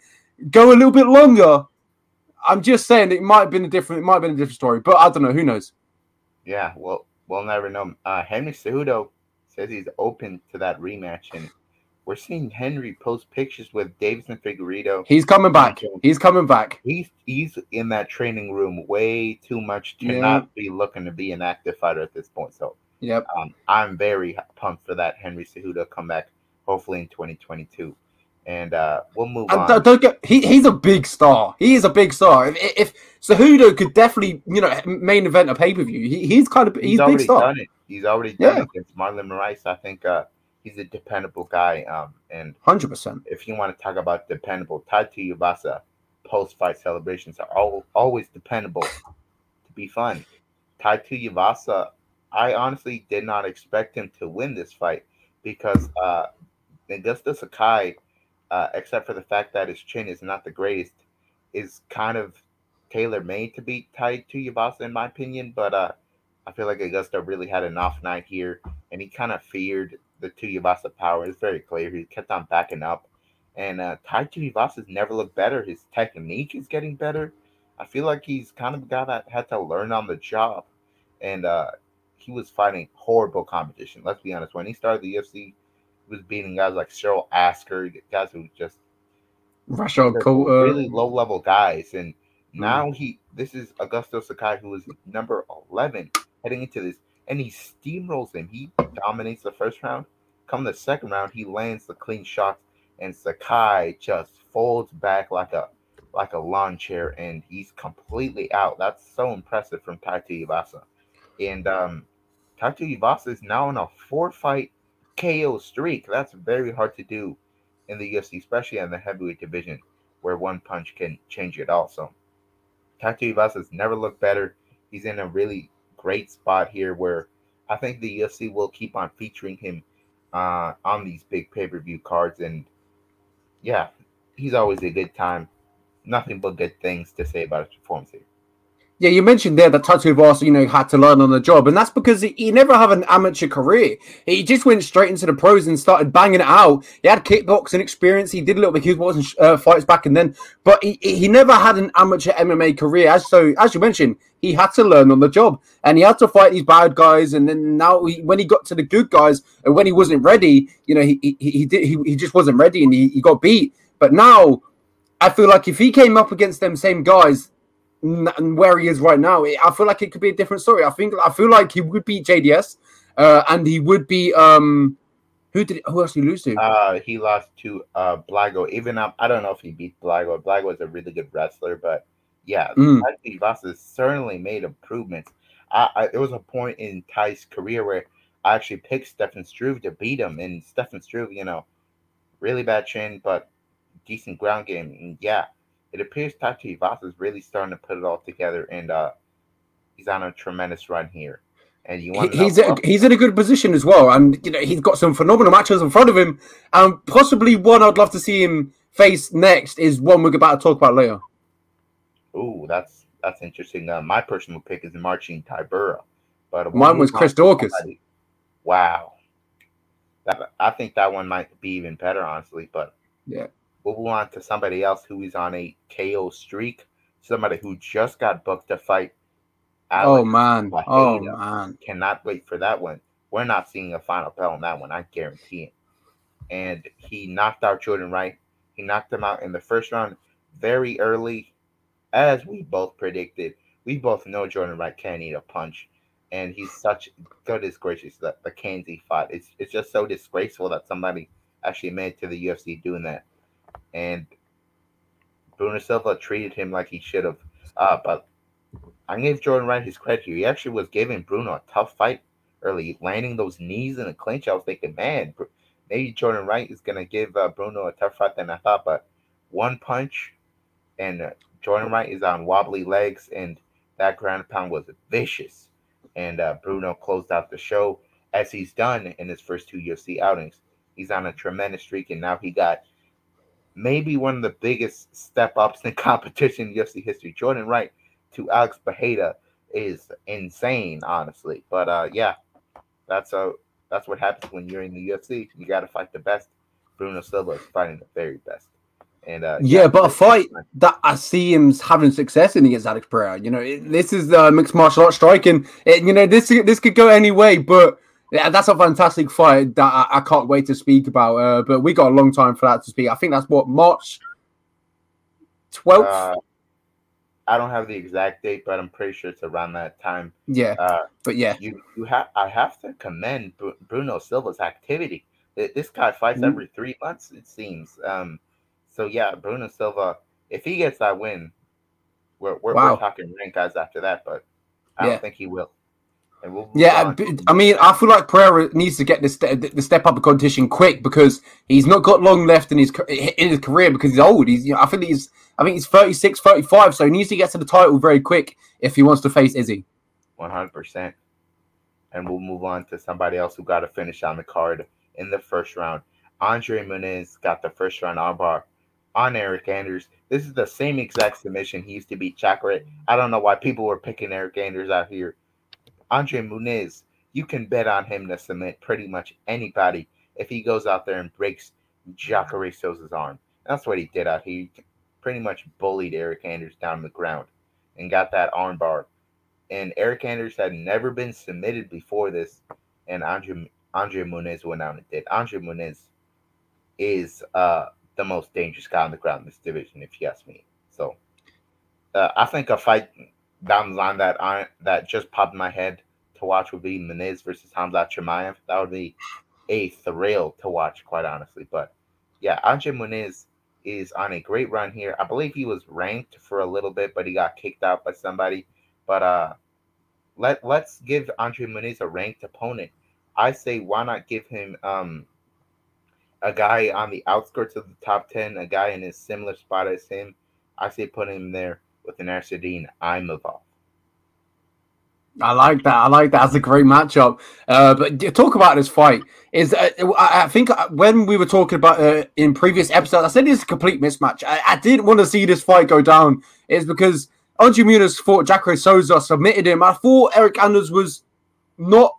go a little bit longer, I'm just saying it might have been a different it might have been a different story, but I don't know. Who knows? Yeah, well, we'll never know. Uh, Henry Cejudo says he's open to that rematch, and we're seeing Henry post pictures with Deiveson Figueiredo. He's coming back. He's coming back. He's he's in that training room way too much to yeah. not be looking to be an active fighter at this point. So Yep. Um, I'm very pumped for that Henry Cejudo comeback, hopefully in 2022. And uh, we'll move on. Don't, get, he, he's a big star. He is a big star. If, if Cejudo could definitely, you know, main event a pay per view, he, he's kind of he's, he's already big star. done it. He's already done yeah. it against Marlon Moraes. I think uh, he's a dependable guy. Um, and hundred percent. If you want to talk about dependable, Tai Tuivasa post fight celebrations are all, always dependable to be fun. Tai Tuivasa I honestly did not expect him to win this fight because uh, Augusto Sakai, uh, except for the fact that his chin is not the greatest, is kind of tailor made to beat Tai Tuivasa in my opinion. But uh, I feel like Augusto really had an off night here, and he kind of feared the Tuivasa power. It's very clear. He kept on backing up, and uh, Tai Tuivasa's never looked better. His technique is getting better. I feel like he's kind of a guy that had to learn on the job, and uh, he was fighting horrible competition. Let's be honest. When he started the UFC, he was beating guys like Cyril Asker, guys who just Rashad really low level guys. And mm. now he this is Augusto Sakai, who is number eleven heading into this, and he steamrolls him. He dominates the first round. Come the second round, he lands the clean shots, and Sakai just folds back like a like a lawn chair, and he's completely out. That's so impressive from Tai Tuivasa. And um, Tai Tuivasa is now on a four fight KO streak. That's very hard to do in the UFC, especially in the heavyweight division where one punch can change it all. So Tai Tuivasa has never looked better. He's in a really great spot here where I think the UFC will keep on featuring him uh, on these big pay per view cards. And yeah, he's always a good time. Nothing but good things to say about his performance here. Yeah, you mentioned there that Tuivasa, you know, had to learn on the job, and that's because he, he, never had an amateur career. He just went straight into the pros and started banging it out. He had kickboxing experience. He did a little bit of kickboxing uh, fights back and then, but he, he never had an amateur MMA career. As so, as you mentioned, he had to learn on the job, and he had to fight these bad guys. And then now, he, when he got to the good guys, and when he wasn't ready, you know, he he, he did he, he just wasn't ready, and he, he got beat. But now, I feel like if he came up against them same guys and where he is right now, I feel like it could be a different story. I think I feel like he would beat JDS, uh, and he would be um, who did who else did he lose to? Uh, he lost to uh Blago. Even um, I don't know if he beat Blago. Blago is a really good wrestler, but yeah, mm. has certainly made improvements. I, I there was a point in Tai's career where I actually picked Stefan Struve to beat him, and Stefan Struve, you know, really bad chin, but decent ground game. And yeah, it appears Tai Tuivasa is really starting to put it all together, and uh, he's on a tremendous run here. And you want he's a, he's in a good position as well, and you know he's got some phenomenal matches in front of him, and possibly one I'd love to see him face next is one we're about to talk about later. Oh, that's that's interesting. Uh, my personal pick is Marcin Tybura, but mine was Chris Daukaus. Wow, that, I think that one might be even better, honestly. But yeah, We'll move on to somebody else who is on a KO streak. Somebody who just got booked to fight. Oh, Alex oh man! Oh man! Cannot wait for that one. We're not seeing a final bell on that one. I guarantee it. And he knocked out Jordan Wright. He knocked him out in the first round very early, as we both predicted. We both know Jordan Wright can't eat a punch, and he's such goodness gracious the the cans he fought. It's it's just so disgraceful that somebody actually made to the UFC doing that and Bruno Silva treated him like he should have. Uh, but I gave Jordan Wright his credit here. He actually was giving Bruno a tough fight early, landing those knees in a clinch. I was thinking, man, maybe Jordan Wright is gonna give uh, Bruno a tough fight than I thought. But one punch, and uh, Jordan Wright is on wobbly legs, and that ground pound was vicious. And uh, Bruno closed out the show as he's done in his first two UFC outings. He's on a tremendous streak, and now he got maybe one of the biggest step ups in (laughs) competition in UFC history. Jordan Wright to Alex Pereira is insane, honestly. But uh, yeah, that's a uh, that's what happens when you're in the UFC. You got to fight the best. Bruno Silva is fighting the very best. And uh, yeah, yeah, but a fight that I see him having success in against Alex Pereira. You know, it, this is uh, mixed martial arts striking. It, you know, this this could go any way, but yeah, that's a fantastic fight that I, I can't wait to speak about. Uh, but we got a long time for that to speak. I think that's what March twelfth. Uh, I don't have the exact date, but I'm pretty sure it's around that time. Yeah. Uh, but yeah, you you have I have to commend Bruno Silva's activity. This guy fights mm-hmm. every three months, it seems. Um, so yeah, Bruno Silva, if he gets that win, we're we're, wow. we're talking rank guys after that, but I yeah. don't think he will. We'll yeah, I mean, I feel like Pereira needs to get the, st- the step up of competition quick because he's not got long left in his in his career because he's old. He's, you know, I think he's, I think he's 36, 35, so he needs to get to the title very quick if he wants to face Izzy. One hundred percent. And we'll move on to somebody else who got a finish on the card in the first round. Andre Muniz got the first round armbar on Eryk Anders. This is the same exact submission he used to beat Jacare. I don't know why people were picking Eryk Anders out here Andre Muniz, you can bet on him to submit pretty much anybody if he goes out there and breaks Jacare Souza's arm. That's what he did out here. He pretty much bullied Eryk Anders down the ground and got that armbar. And Eryk Anders had never been submitted before this, and Andre Andre Muniz went out and did. Andre Muniz is uh, the most dangerous guy on the ground in this division, if you ask me. So uh, I think a fight down the line that I that just popped in my head to watch would be Muniz versus Khamzat Chimaev. That would be a thrill to watch, quite honestly. But yeah, Andre Muniz is on a great run here. I believe he was ranked for a little bit, but he got kicked out by somebody. But uh let let's give Andre Muniz a ranked opponent. I say why not give him um a guy on the outskirts of the top ten, a guy in a similar spot as him. I say put him there with an Nassourdine Imavov. I like that. I like that. That's a great matchup. Uh, but talk about this fight. Is uh, I think uh, when we were talking about uh, in previous episodes, I said it's a complete mismatch. I, I didn't want to see this fight go down. Is because Andre Muniz fought Jacare Souza, submitted him. I thought Eryk Anders was not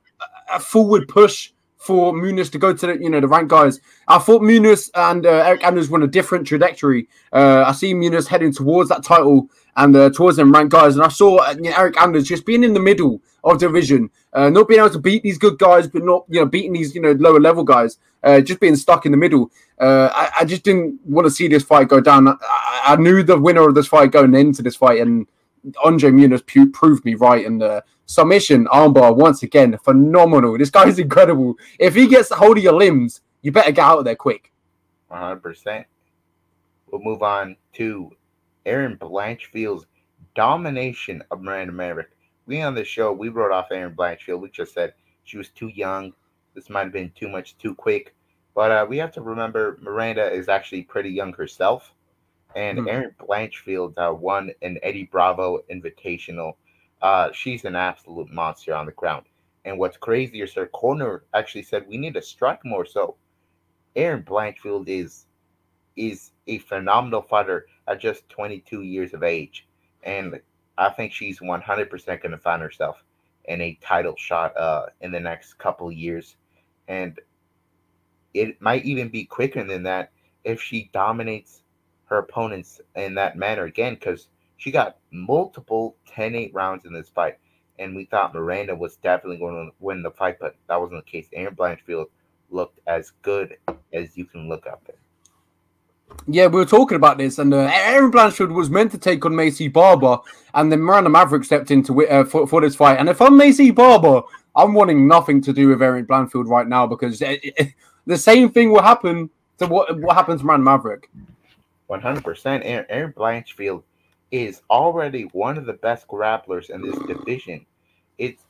a forward push for Muniz to go to the you know the rank guys. I thought Muniz and uh, Eryk Anders were on a different trajectory. Uh, I see Muniz heading towards that title and uh, towards them rank guys, and I saw uh, you know, Eryk Anders just being in the middle of division, uh, not being able to beat these good guys, but not you know beating these you know lower level guys, uh, just being stuck in the middle. Uh, I, I, just didn't want to see this fight go down. I, I, knew the winner of this fight going into this fight, and Andre Muniz proved me right. And uh, submission armbar once again, phenomenal. This guy's incredible. If he gets a hold of your limbs, you better get out of there quick. 100%. We'll move on to Erin Blanchfield's domination of Miranda Maverick. We on the show, we wrote off Erin Blanchfield. We just said she was too young. This might have been too much too quick. But uh, we have to remember Miranda is actually pretty young herself. And mm-hmm. Erin Blanchfield uh, won an Eddie Bravo Invitational. Uh, she's an absolute monster on the ground. And what's crazy is her corner actually said we need to strike more. So Erin Blanchfield is is a phenomenal fighter at just 22 years of age. And I think she's 100% going to find herself in a title shot uh, in the next couple years. And it might even be quicker than that if she dominates her opponents in that manner again, because she got multiple 10 8 rounds in this fight. And we thought Miranda was definitely going to win the fight, but that wasn't the case. Erin Blanchfield looked as good as you can look out there. Yeah, we were talking about this, and uh, Erin Blanchfield was meant to take on Maycee Barber, and then Miranda Maverick stepped into uh, for, for this fight. And if I'm Maycee Barber, I'm wanting nothing to do with Erin Blanchfield right now because it, it, the same thing will happen to what what happens to Miranda Maverick. 100%. Erin Blanchfield is already one of the best grapplers in this division. It's,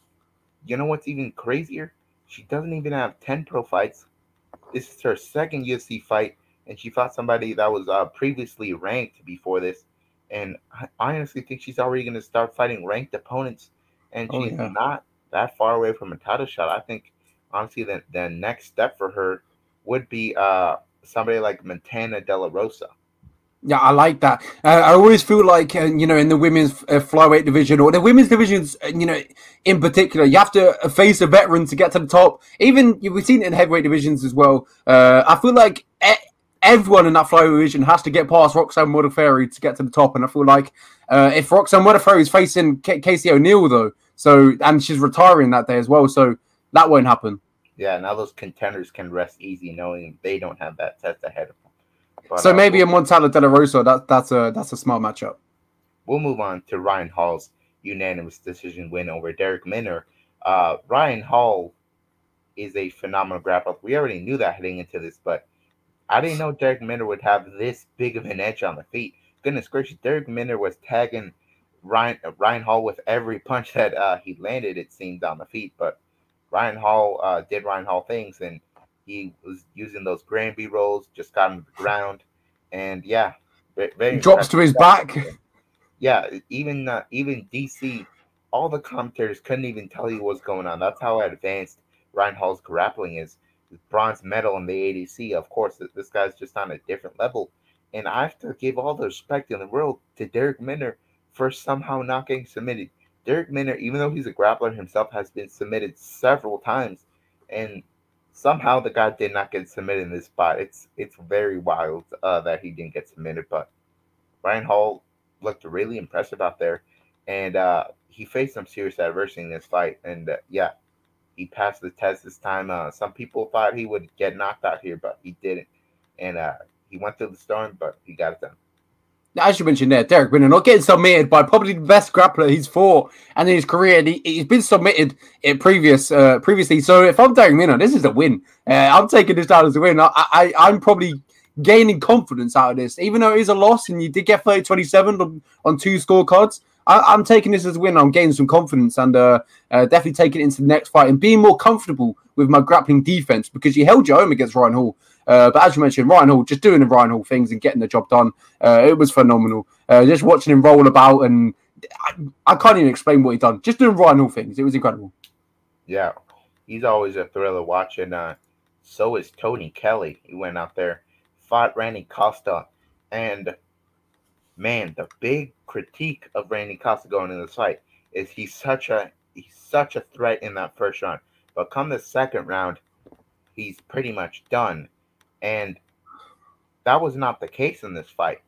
you know what's even crazier? She doesn't even have 10 pro fights. This is her second UFC fight and she fought somebody that was uh, previously ranked before this. And I honestly think she's already going to start fighting ranked opponents, and oh, she's oh, yeah. not that far away from a title shot. I think honestly the the next step for her would be uh, somebody like Montana De La Rosa. Yeah, I like that. Uh, I always feel like, uh, you know, in the women's uh, flyweight division or the women's divisions, uh, you know, in particular, you have to uh, face a veteran to get to the top. Even we've seen it in heavyweight divisions as well. Uh, I feel like everyone in that flyweight division has to get past Roxanne Modafferi to get to the top. And I feel like uh, if Roxanne Modafferi is facing K- Casey O'Neill, though, so and she's retiring that day as well, so that won't happen. Yeah, now those contenders can rest easy knowing they don't have that test ahead of them. But, so uh, maybe we'll, a Montana De La Rosa, that, that's a that's a smart matchup. We'll move on to Ryan Hall's unanimous decision win over Darrick Minner. Uh, Ryan Hall is a phenomenal grappler. We already knew that heading into this, but I didn't know Darrick Minner would have this big of an edge on the feet. Goodness gracious, Darrick Minner was tagging Ryan uh, Ryan Hall with every punch (laughs) that uh, he landed. It seemed on the feet, but Ryan Hall uh, did Ryan Hall things, and he was using those Granby rolls, just got him to the ground, and yeah, very drops to his back. Yeah, even uh, even DC, all the commentators couldn't even tell you what's going on. That's how advanced Ryan Hall's grappling is bronze medal in the ADC. Of course, this guy's just on a different level. And I have to give all the respect in the world to Darrick Minner for somehow not getting submitted. Darrick Minner, even though he's a grappler himself, has been submitted several times, and somehow the guy did not get submitted in this spot. It's it's very wild uh, that he didn't get submitted. But Ryan Hall looked really impressive out there, and uh, he faced some serious adversity in this fight. And uh, yeah, he passed the test this time. Uh, some people thought he would get knocked out here, but he didn't. And uh, he went through the storm, but he got it done. As you mentioned there, Darrick not getting submitted by probably the best grappler he's fought and in his career. And he, has been submitted in previous uh, previously. So if I'm Darrick Minner, this is a win. Uh, I'm taking this down as a win. I, I, I'm probably gaining confidence out of this, even though it is a loss and you did get 30 27 on, on two scorecards. I, am taking this as a win. I'm gaining some confidence and uh, uh, definitely taking it into the next fight and being more comfortable with my grappling defense because you held your own against Ryan Hall. Uh, but as you mentioned, Ryan Hall just doing the Ryan Hall things and getting the job done. Uh, it was phenomenal. Uh, just watching him roll about and I, I, can't even explain what he done. Just doing Ryan Hall things. It was incredible. Yeah, he's always a thriller watching. Uh, so is Tony Kelly. He went out there, fought Randy Costa, and man, the big critique of Randy Costa going into this fight is he's such a he's such a threat in that first round. But come the second round, he's pretty much done. And that was not the case in this fight.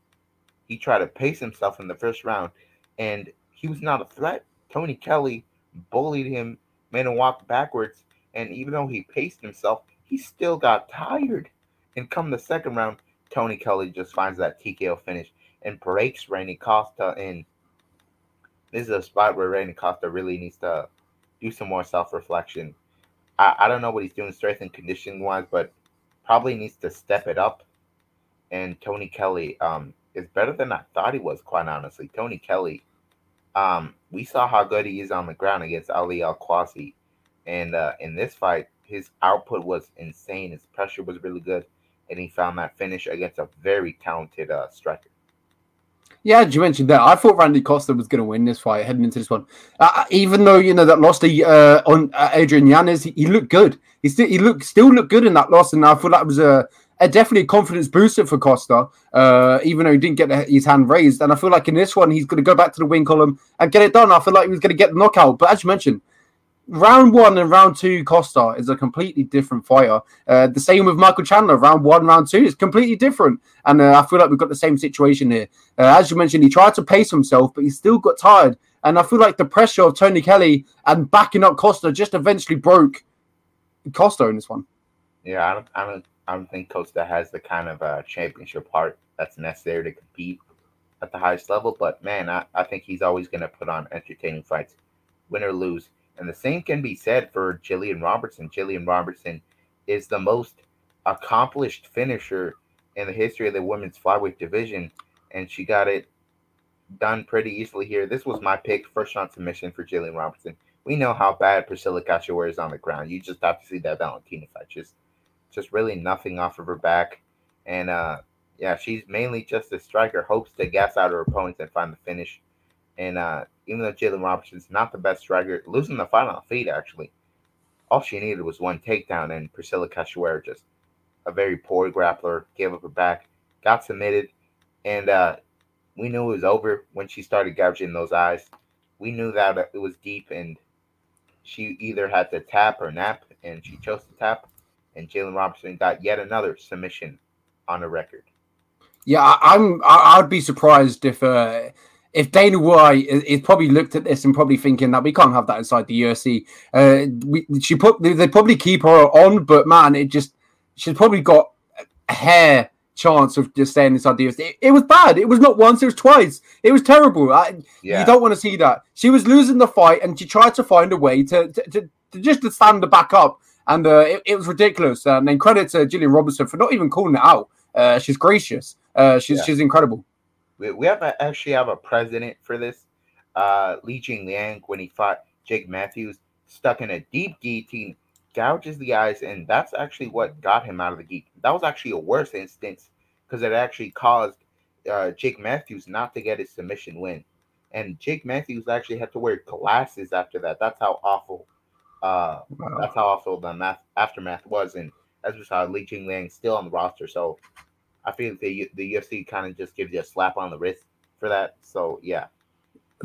He tried to pace himself in the first round, and he was not a threat. Tony Kelly bullied him, made him walk backwards, and even though he paced himself, he still got tired. And come the second round, Tony Kelly just finds that TKO finish and breaks Randy Costa. And this is a spot where Randy Costa really needs to do some more self reflection. I, I don't know what he's doing strength and conditioning wise, but probably needs to step it up. And Tony Kelly um, is better than I thought he was, quite honestly. Tony Kelly, um, we saw how good he is on the ground against Ali AlQaisi. And uh, in this fight, his output was insane. His pressure was really good. And he found that finish against a very talented uh, striker. Yeah, as you mentioned that. I thought Randy Costa was going to win this fight heading into this one. Uh, uh, even though you know that loss to uh, on uh, Adrian Yanez, he, he, looked good. He still he looked still looked good in that loss, and I thought that was a, a definitely a confidence booster for Costa. Uh, even though he didn't get his hand raised, and I feel like in this one he's going to go back to the win column and get it done. I feel like he was going to get the knockout, but as you mentioned, round one and round two, Costa is a completely different fighter. Uh, the same with Michael Chandler. Round one, round two is completely different. And uh, I feel like we've got the same situation here. Uh, as you mentioned, he tried to pace himself, but he still got tired. And I feel like the pressure of Tony Kelly and backing up Costa just eventually broke Costa in this one. Yeah, I don't, I don't, I don't think Costa has the kind of uh, championship heart that's necessary to compete at the highest level. But man, I, I think he's always going to put on entertaining fights, win or lose. And the same can be said for Jillian Robertson. Jillian Robertson is the most accomplished finisher in the history of the women's flyweight division, and she got it done pretty easily here. This was my pick, first round submission for Jillian Robertson. We know how bad Priscilla Cachoeira is on the ground. You just have to see that Valentina fight. Just, just really nothing off of her back, and uh, yeah, she's mainly just a striker. Hopes to gas out her opponents and find the finish. And uh, even though Jillian Robertson's not the best striker, losing the fight on feet actually, all she needed was one takedown, and Priscilla Cachoeira just a very poor grappler, gave up her back, got submitted, and uh, we knew it was over when she started gouging those eyes. We knew that it was deep, and she either had to tap or nap, and she chose to tap. And Jillian Robertson got yet another submission on the record. Yeah, I'm. I'd be surprised if uh, if Dana White is probably looked at this and probably thinking that we can't have that inside the UFC, uh, we, she put they probably keep her on, but man, it just she's probably got a hair chance of just staying inside the UFC. It, it, was bad. It was not once. It was twice. It was terrible. I, yeah. You don't want to see that. She was losing the fight, and she tried to find a way to to, to, to just to stand the back up, and uh, it, it, was ridiculous. And then credit to Jillian Robertson for not even calling it out. Uh, she's gracious. Uh, she's yeah. she's incredible. We, we have a, actually have a president for this. Uh, Li Jingliang, when he fought Jake Matthews, stuck in a deep guillotine, gouges the eyes, and that's actually what got him out of the guillotine. That was actually a worse instance because it actually caused uh, Jake Matthews not to get his submission win. And Jake Matthews actually had to wear glasses after that. That's how awful. Uh, wow. That's how awful the math aftermath was. And as we saw, Li Jingliang still on the roster. So I feel like the the UFC kind of just gives you a slap on the wrist for that. So yeah,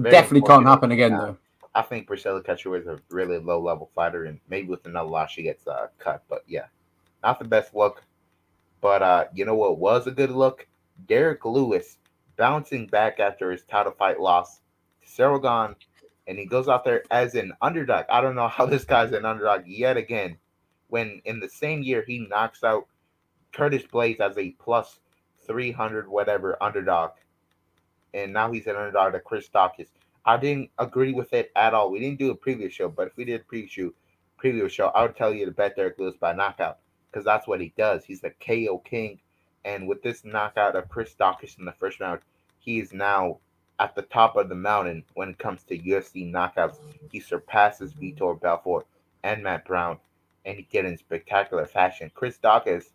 definitely can't happen again though. I think Priscilla Cachoeira is a really low level fighter, and maybe with another loss she gets uh, cut. But yeah, not the best look. But uh, you know what was a good look? Derrick Lewis bouncing back after his title fight loss to Ciryl and he goes out there as an underdog. I don't know how this guy's an underdog yet again. When in the same year he knocks out Curtis Blaydes as a plus 300 whatever underdog. And now he's an underdog to Chris Daukaus. I didn't agree with it at all. We didn't do a previous show, but if we did a previous show, I would tell you to bet Derrick Lewis by knockout because that's what he does. He's the KO king. And with this knockout of Chris Daukaus in the first round, he is now at the top of the mountain when it comes to UFC knockouts. He surpasses Vitor Belfort and Matt Brown, and he did in spectacular fashion. Chris Daukaus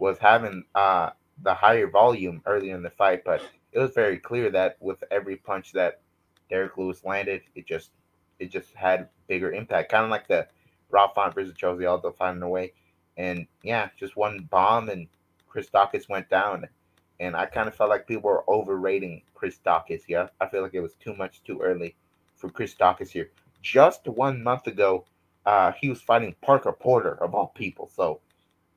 was having uh, the higher volume earlier in the fight, but it was very clear that with every punch that Derrick Lewis landed, it just it just had bigger impact, kind of like the Rob Font versus Jose Aldo fight in a way. And yeah, just one bomb and Chris Daukaus went down. and I kind of felt like people were overrating Chris Daukaus. Yeah, I feel like it was too much too early for Chris Daukaus here. Just one month ago, uh, he was fighting Parker Porter of all people. So,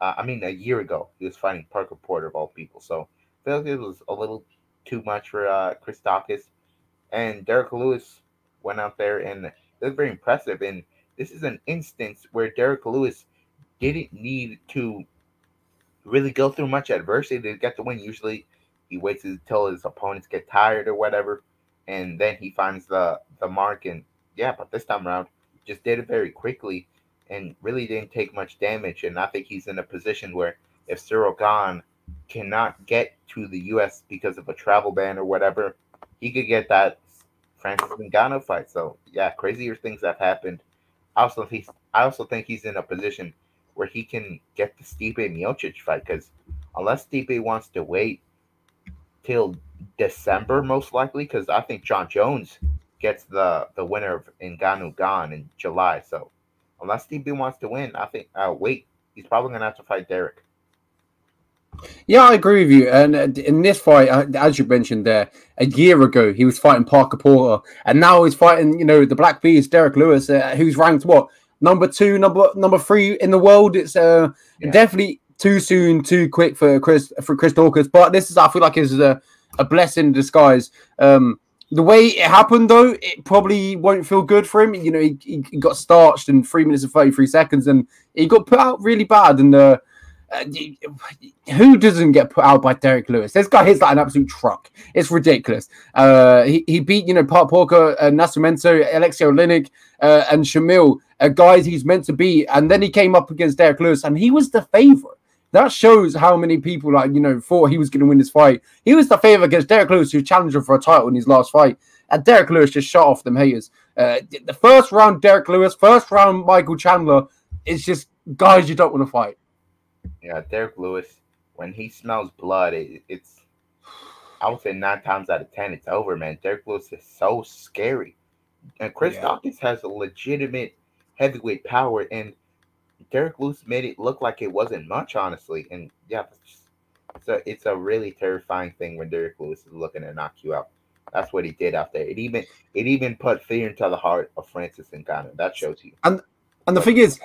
uh, I mean, a year ago, he was fighting Parker Porter of all people. So, I feel like it was a little too much for uh, Chris Daukaus. And Derrick Lewis went out there and it was very impressive. And this is an instance where Derrick Lewis didn't need to really go through much adversity to get the win. Usually, he waits until his opponents get tired or whatever, and then he finds the the mark. And yeah, but this time around, just did it very quickly and really didn't take much damage. And I think he's in a position where if Ciryl Gane cannot get to the U.S. because of a travel ban or whatever, he could get that Francis Ngannou fight. So yeah, crazier things have happened. I also think I also think he's in a position where he can get the Stipe Miocic fight because unless Stipe wants to wait till December, most likely, because I think Jon Jones gets the the winner of Ngannou Gane in July. So unless Stipe wants to win, I think uh, wait, he's probably gonna have to fight Derrick. Yeah, I agree with you. And uh, in this fight, uh, as you mentioned there, a year ago he was fighting Parker Porter, and now he's fighting, you know, the Black Beast, Derrick Lewis, uh, who's ranked what number two, number number three in the world. It's uh yeah. definitely too soon, too quick for Chris for Chris Daukaus. But this is I feel like is a, a blessing in disguise. Um, the way it happened though, it probably won't feel good for him. You know, he, he got starched in three minutes and thirty three seconds, and he got put out really bad. And uh, uh, who doesn't get put out by Derrick Lewis? This guy hits like an absolute truck. It's ridiculous. Uh, he, he beat, you know, Park Porker, uh, Nascimento, Alexei Oleinik, uh, and Shamil, uh, guys he's meant to be. And then he came up against Derrick Lewis, and he was the favorite. That shows how many people, like, you know, thought he was going to win this fight. He was the favorite against Derrick Lewis, who challenged him for a title in his last fight. And Derrick Lewis just shot off them haters. Uh, the first round, Derrick Lewis, first round, Michael Chandler, it's just guys you don't want to fight. Yeah, Derrick Lewis, when he smells blood, it, it's I would say nine times out of ten, it's over, man. Derrick Lewis is so scary. And Chris yeah. Daukaus has a legitimate heavyweight power, and Derrick Lewis made it look like it wasn't much, honestly. And yeah, it's a, it's a really terrifying thing when Derrick Lewis is looking to knock you out. That's what he did out there. It even it even put fear into the heart of Francis Ngannou. That shows you. And and the thing is,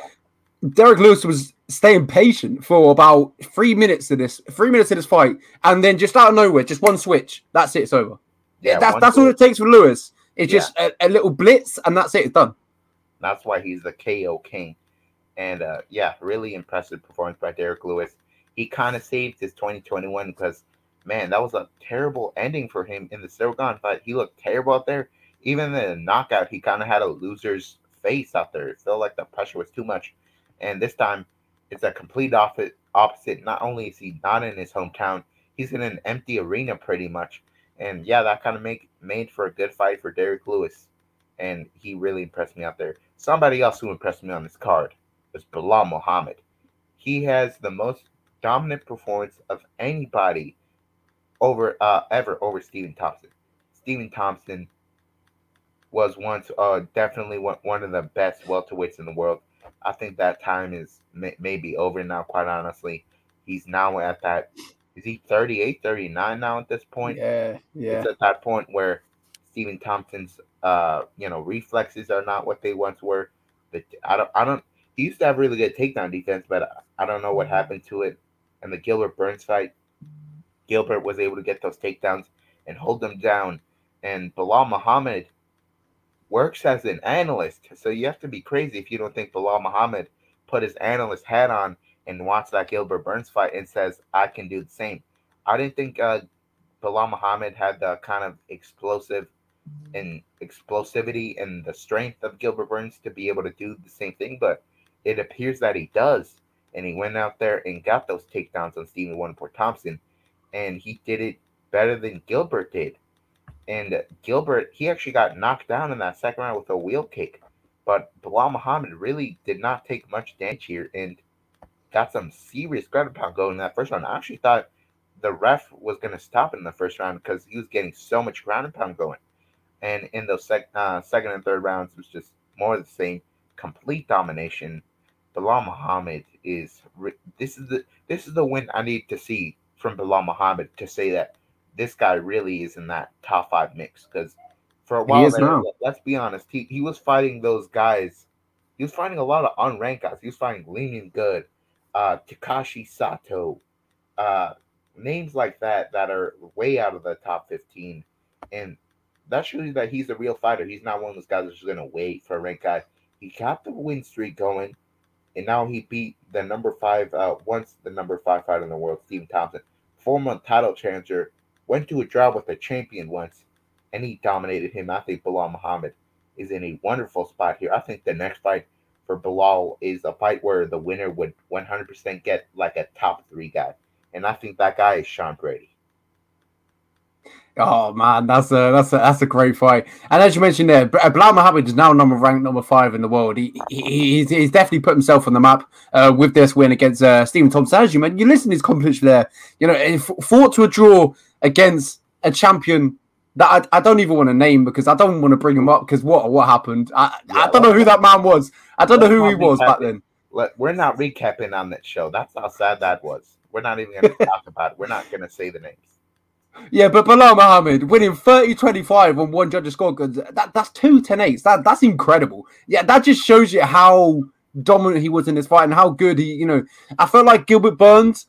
Derrick Lewis was staying patient for about three minutes of this, three minutes of this fight, and then just out of nowhere, just one switch. That's it. It's over. Yeah, that's that's switch. all it takes for Lewis. It's yeah. just a, a, little blitz, and that's it. It's done. That's why he's the KO king. And uh, yeah, really impressive performance by Derrick Lewis. He kind of saved his 2021 because man, that was a terrible ending for him in the Gane fight. He looked terrible out there. Even the knockout, he kind of had a loser's face out there. It felt like the pressure was too much. And this time, it's a complete. Opposite. Not only is he not in his hometown, he's in an empty arena pretty much. And yeah, that kind of make made for a good fight for Derrick Lewis. And he really impressed me out there. Somebody else who impressed me on this card was Belal Muhammad. He has the most dominant performance of anybody over uh, ever over Stephen Thompson. Stephen Thompson was once uh, definitely one, one of the best welterweights in the world. I think that time is may, maybe over now, quite honestly. He's now at that, is he 38, 39 now at this point? Yeah, yeah. It's at that point where Stephen Thompson's, uh, you know, reflexes are not what they once were. But I don't, I don't, he used to have really good takedown defense, but I don't know what happened to it. And the Gilbert Burns fight, Gilbert was able to get those takedowns and hold them down. And Belal Muhammad works as an analyst. So you have to be crazy if you don't think Belal Muhammad put his analyst hat on and watched that Gilbert Burns fight and says, I can do the same. I didn't think uh, Belal Muhammad had the kind of explosive and explosivity and the strength of Gilbert Burns to be able to do the same thing, but it appears that he does. And he went out there and got those takedowns on Stephen Wonderboy Thompson, and he did it better than Gilbert did. And Gilbert, he actually got knocked down in that second round with a wheel kick. But Belal Muhammad really did not take much damage here and got some serious ground pound going in that first round. I actually thought the ref was going to stop in the first round because he was getting so much ground and pound going. And in those sec- uh, second and third rounds, it was just more of the same, complete domination. Belal Muhammad is this is the this is the win I need to see from Belal Muhammad to say that this guy really is in that top five mix. Because for a while, there, let's be honest, he, he was fighting those guys. He was fighting a lot of unranked guys. He was fighting Lyman Good, uh, Takashi Sato, uh, names like that that are way out of the top 15. And that shows that he's a real fighter. He's not one of those guys that's just going to wait for a rank guy. He got the win streak going, and now he beat the number five, uh, once the number five fighter in the world, Stephen Thompson, former title challenger, went to a draw with the champion once, and he dominated him. I think Belal Muhammad is in a wonderful spot here. I think the next fight for Belal is a fight where the winner would 100% get like a top three guy. And I think that guy is Sean Brady. Oh man, that's a that's a that's a great fight. And as you mentioned there, Belal Muhammad is now number ranked number five in the world. He, he he's, he's definitely put himself on the map uh, with this win against uh, Stephen Thompson. As you mentioned, you listen to his competition there. You know, fought to a draw against a champion that I, I don't even want to name because I don't want to bring him up because what what happened? I, yeah, I don't know who that man was. I don't know who he was back then. We're not recapping on that show. That's how sad that was. We're not even going (laughs) to talk about it. We're not going to say the names. Yeah, but Belal Muhammad winning 30 25 on one judge's scorecard, that, that's two 10 8s. That, that's incredible. Yeah, that just shows you how dominant he was in this fight and how good he, you know, I felt like Gilbert Burns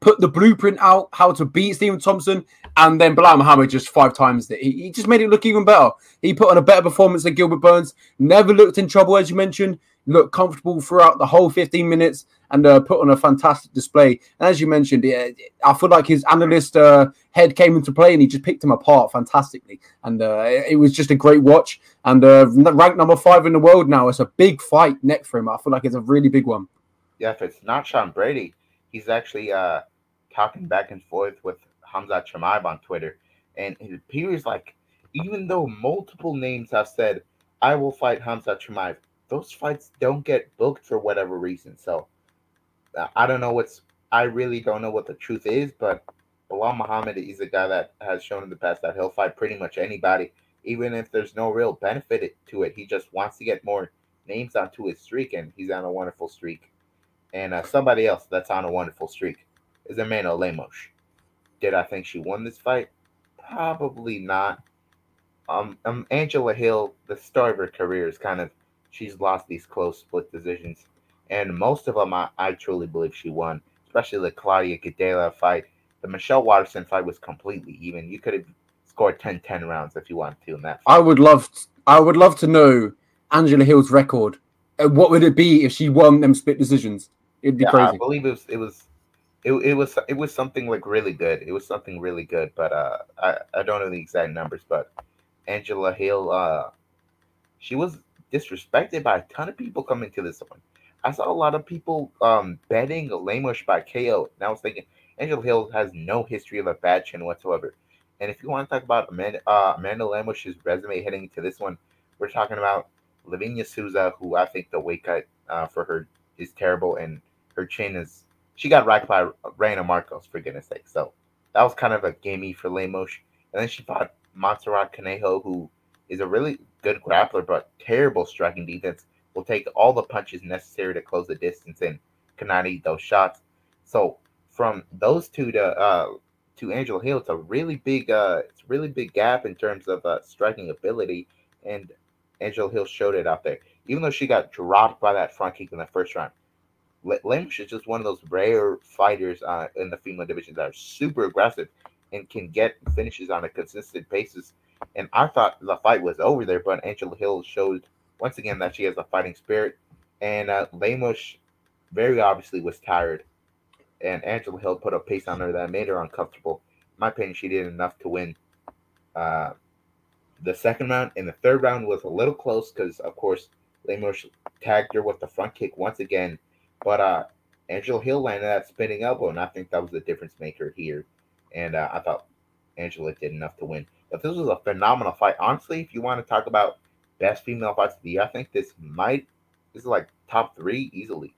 put the blueprint out how to beat Stephen Thompson, and then Belal Muhammad just five times it. He, he just made it look even better. He put on a better performance than Gilbert Burns, never looked in trouble, as you mentioned looked comfortable throughout the whole 15 minutes and uh, put on a fantastic display. And as you mentioned, yeah, I feel like his analyst uh, head came into play and he just picked him apart fantastically. And uh, it was just a great watch. And uh, ranked number five in the world now. It's a big fight next for him. I feel like it's a really big one. Yeah, if it's not Sean Brady, he's actually uh, talking back and forth with Khamzat Chimaev on Twitter. And it appears like even though multiple names have said, I will fight Khamzat Chimaev, those fights don't get booked for whatever reason. So I don't know what's I really don't know what the truth is, but Belal Muhammad is a guy that has shown in the past that he'll fight pretty much anybody, even if there's no real benefit to it. He just wants to get more names onto his streak, and he's on a wonderful streak. And uh, somebody else that's on a wonderful streak is Amanda Lemos. Did I think she won this fight? Probably not. Um, um, Angela Hill, the start of her career is kind of she's lost these close split decisions. And most of them, I, I truly believe she won, especially the Claudia Gadelha fight. The Michelle Waterson fight was completely even. You could have scored 10 10 rounds if you wanted to in that fight. I would love I would love to know Angela Hill's record. Uh, what would it be if she won them split decisions? It'd be yeah, crazy. I believe it was it was it, it was it was something like really good. It was something really good, but uh I, I don't know the exact numbers, but Angela Hill uh she was disrespected by a ton of people coming to this one. I saw a lot of people um, betting Lemos by KO. And I was thinking, Angel Hill has no history of a bad chin whatsoever. And if you want to talk about Amanda, uh, Amanda Lemos' resume heading to this one, we're talking about Livinha Souza, who I think the weight cut uh, for her is terrible, and her chin is she got racked by Randa Markos for goodness sake. So that was kind of a gamey for Lemos. And then she fought Montserrat Conejo, who is a really good grappler, but terrible striking defense. Will take all the punches necessary to close the distance and cannot eat those shots. So from those two to uh, to Angela Hill, it's a really big uh, it's a really big gap in terms of uh, striking ability, and Angel Hill showed it out there. Even though she got dropped by that front kick in the first round, Lynch is just one of those rare fighters uh, in the female division that are super aggressive and can get finishes on a consistent basis and I thought the fight was over there, but Angela Hill showed once again that she has a fighting spirit. And uh, Lemos very obviously was tired. And Angela Hill put a pace on her that made her uncomfortable. In my opinion, she did enough to win uh, the second round. And the third round was a little close because, of course, Lemos tagged her with the front kick once again. But uh, Angela Hill landed that spinning elbow, and I think that was the difference maker here. And uh, I thought Angela did enough to win. But this was a phenomenal fight. Honestly, if you want to talk about best female fights of the year, I think this might this is like top three easily.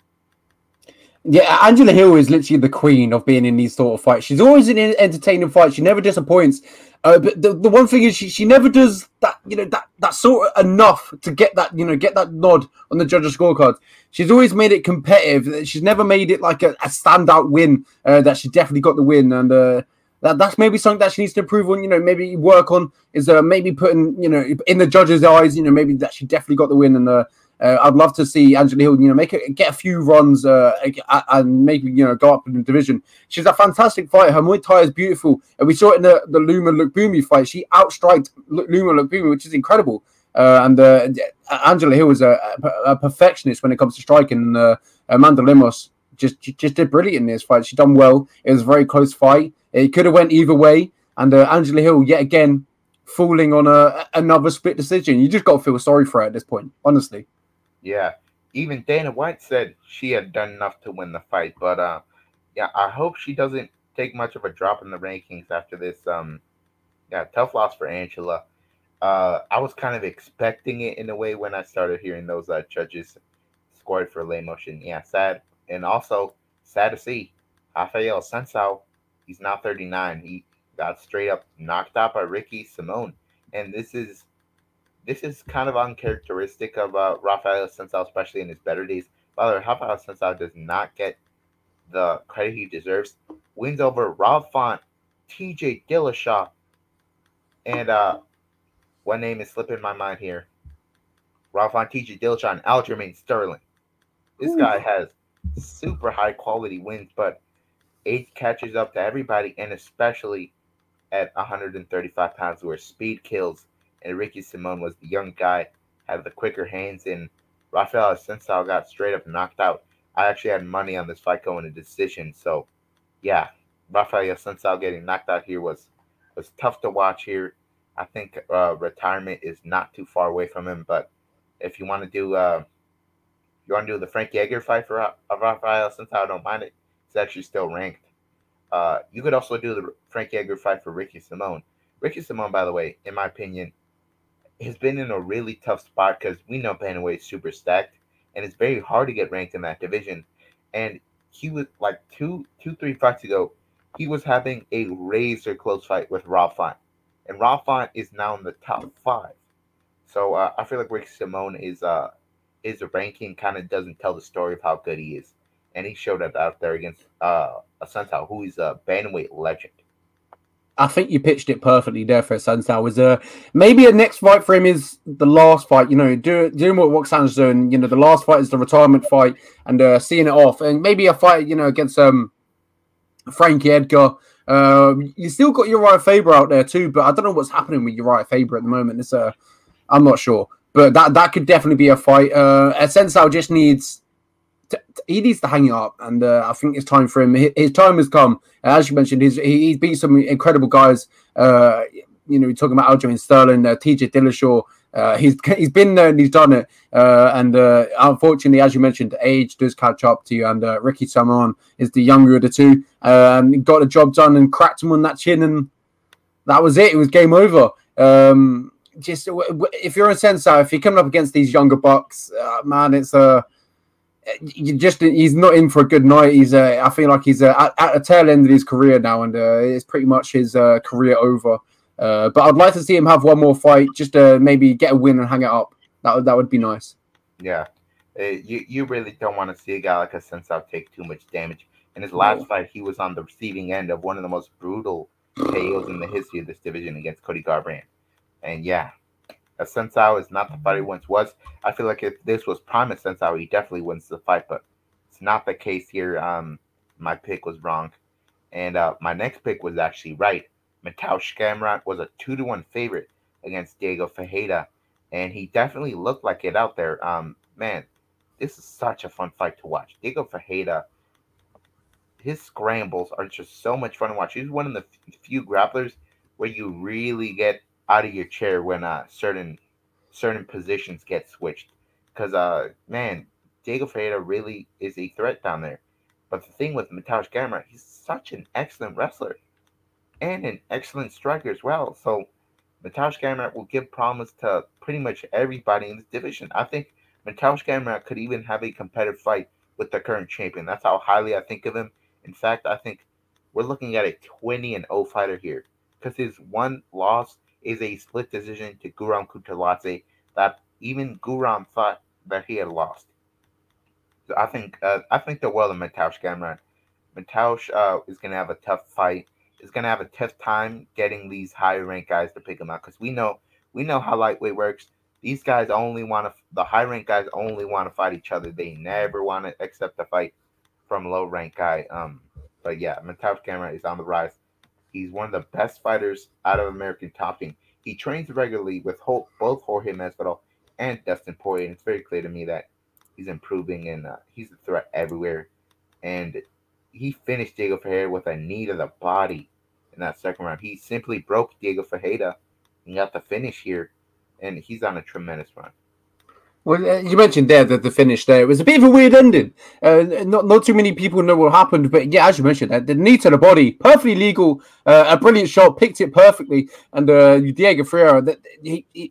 Yeah, Angela Hill is literally the queen of being in these sort of fights. She's always in entertaining fights. She never disappoints. Uh, but the, the one thing is she, she never does that you know that that sort of enough to get that you know get that nod on the judges scorecard. She's always made it competitive. She's never made it like a, a standout win uh, that she definitely got the win and. Uh, that, that's maybe something that she needs to improve on. You know, maybe work on is uh, maybe putting you know in the judges' eyes. You know, maybe that she definitely got the win, and uh, uh, I'd love to see Angela Hill, you know, make it get a few runs uh, and maybe you know go up in the division. She's a fantastic fighter. Her Muay Thai is beautiful, and we saw it in the the Loma Lookboonmee fight. She outstriked Loma Lookboonmee, which is incredible. Uh, and uh, Angela Hill is a, a, perfectionist when it comes to striking. And uh, Amanda Lemos just just did brilliant in this fight. She done well. It was a very close fight. It could have went either way. And uh, Angela Hill, yet again, falling on a another split decision. You just got to feel sorry for her at this point, honestly. Yeah, even Dana White said she had done enough to win the fight, but uh, yeah, I hope she doesn't take much of a drop in the rankings after this. Um, yeah, tough loss for Angela. Uh, I was kind of expecting it in a way when I started hearing those uh, judges scored for lay motion. Yeah, sad, and also sad to see Rafael Assunção. He's now 39. He got straight up knocked out by Ricky Simon, and this is this is kind of uncharacteristic of uh, Rafael Assunção, especially in his better days. By the way, Rafael Assunção does not get the credit he deserves. Wins over Rob Font, TJ Dillashaw, and uh, one name is slipping my mind here. Rob Font, TJ Dillashaw, and Aljamain Sterling. This Ooh. guy has super high quality wins, but age catches up to everybody, and especially at 135 pounds, where speed kills and Ricky Simon was the young guy, had the quicker hands, and Rafael Assunção got straight up knocked out. I actually had money on this fight going to decision, so yeah, Rafael Assunção getting knocked out here was was tough to watch here. I think uh, retirement is not too far away from him, but if you want to do uh, you want to do the Frank Edgar fight for Rafael Assunção, I don't mind it. It's actually still ranked. Uh, you could also do the Frank Edgar fight for Ricky Simone. Ricky Simone, by the way, in my opinion, has been in a really tough spot because we know Bantamweight is super stacked, and it's very hard to get ranked in that division. And he was like two, two, three fights ago, he was having a razor close fight with Rob Font, and Rob Font is now in the top five. So uh, I feel like Ricky Simone is uh his ranking kind of doesn't tell the story of how good he is, and he showed up out there against uh Assunção, who is a bantamweight legend. I think you pitched it perfectly there for Assunção. Was uh, maybe a next fight for him is the last fight. You know, do, doing what Roxanne's doing. You know, the last fight is the retirement fight, and uh, seeing it off, and maybe a fight. You know, against um Frankie Edgar. Uh, you still got Urijah Faber out there too, but I don't know what's happening with Urijah Faber at the moment. It's uh, I'm not sure, but that that could definitely be a fight. Uh, Assunção just needs he needs to hang it up, and uh, I think it's time for him. His, his time has come. As you mentioned, he's he, he's beat some incredible guys. Uh, you know, talking about Aljamain Sterling, uh, TJ Dillashaw. Uh, he's (laughs) he's been there and he's done it. Uh, and uh, unfortunately, as you mentioned, age does catch up to you. And uh, Ricky Simon is the younger of the two. Um, got the job done and cracked him on that chin, and that was it. It was game over. Um, just if you're a sensei, if you're coming up against these younger bucks, uh, man, it's a you just he's not in for a good night. He's uh, I feel like he's uh, at, at the tail end of his career now, and uh, it's pretty much his uh, career over. Uh, but I'd like to see him have one more fight, just to maybe get a win and hang it up. That would that would be nice. Yeah, uh, you you really don't want to see a guy like Assunção take too much damage. In his last fight, he was on the receiving end of one of the most brutal KOs in the history of this division against Cody Garbrandt. And yeah, Assunção is not the fight he once was. I feel like if this was prime Assunção, he definitely wins the fight, but it's not the case here. Um, my pick was wrong, and uh, my next pick was actually right. Mateusz Gamrot was a two to one favorite against Diego Ferreira, and he definitely looked like it out there. Um, man, this is such a fun fight to watch. Diego Ferreira, his scrambles are just so much fun to watch. He's one of the few grapplers where you really get out of your chair when uh certain certain positions get switched. Because uh man, Diego Ferreira really is a threat down there. But the thing with Mateusz Gamrot, he's such an excellent wrestler and an excellent striker as well. So Mateusz Gamrot will give promise to pretty much everybody in this division. I think Mateusz Gamrot could even have a competitive fight with the current champion. That's how highly I think of him. In fact, I think we're looking at a 20 and 0 fighter here. because his one loss is a split decision to Guram Kutateladze that even Guram thought that he had lost. So I think uh, I think they're well in Mateusz Gamrot. Mateusz uh, is going to have a tough fight. Is going to have a tough time getting these higher ranked guys to pick him out because we know we know how lightweight works. These guys only want to the high ranked guys only want to fight each other. They never want to accept a fight from low ranked guy. Um, but yeah, Mateusz Gamrot is on the rise. He's one of the best fighters out of American Top Team. He trains regularly with both Jorge Masvidal and Dustin Poirier, and it's very clear to me that he's improving and uh, he's a threat everywhere. And he finished Diego Ferreira with a knee to the body in that second round. He simply broke Diego Ferreira and got the finish here, and he's on a tremendous run. Well, uh, you mentioned there that the finish there it was a bit of a weird ending. Uh, not not too many people know what happened, but yeah, as you mentioned, uh, the knee to the body, perfectly legal, uh, a brilliant shot, picked it perfectly, and uh, Diego Ferreira, that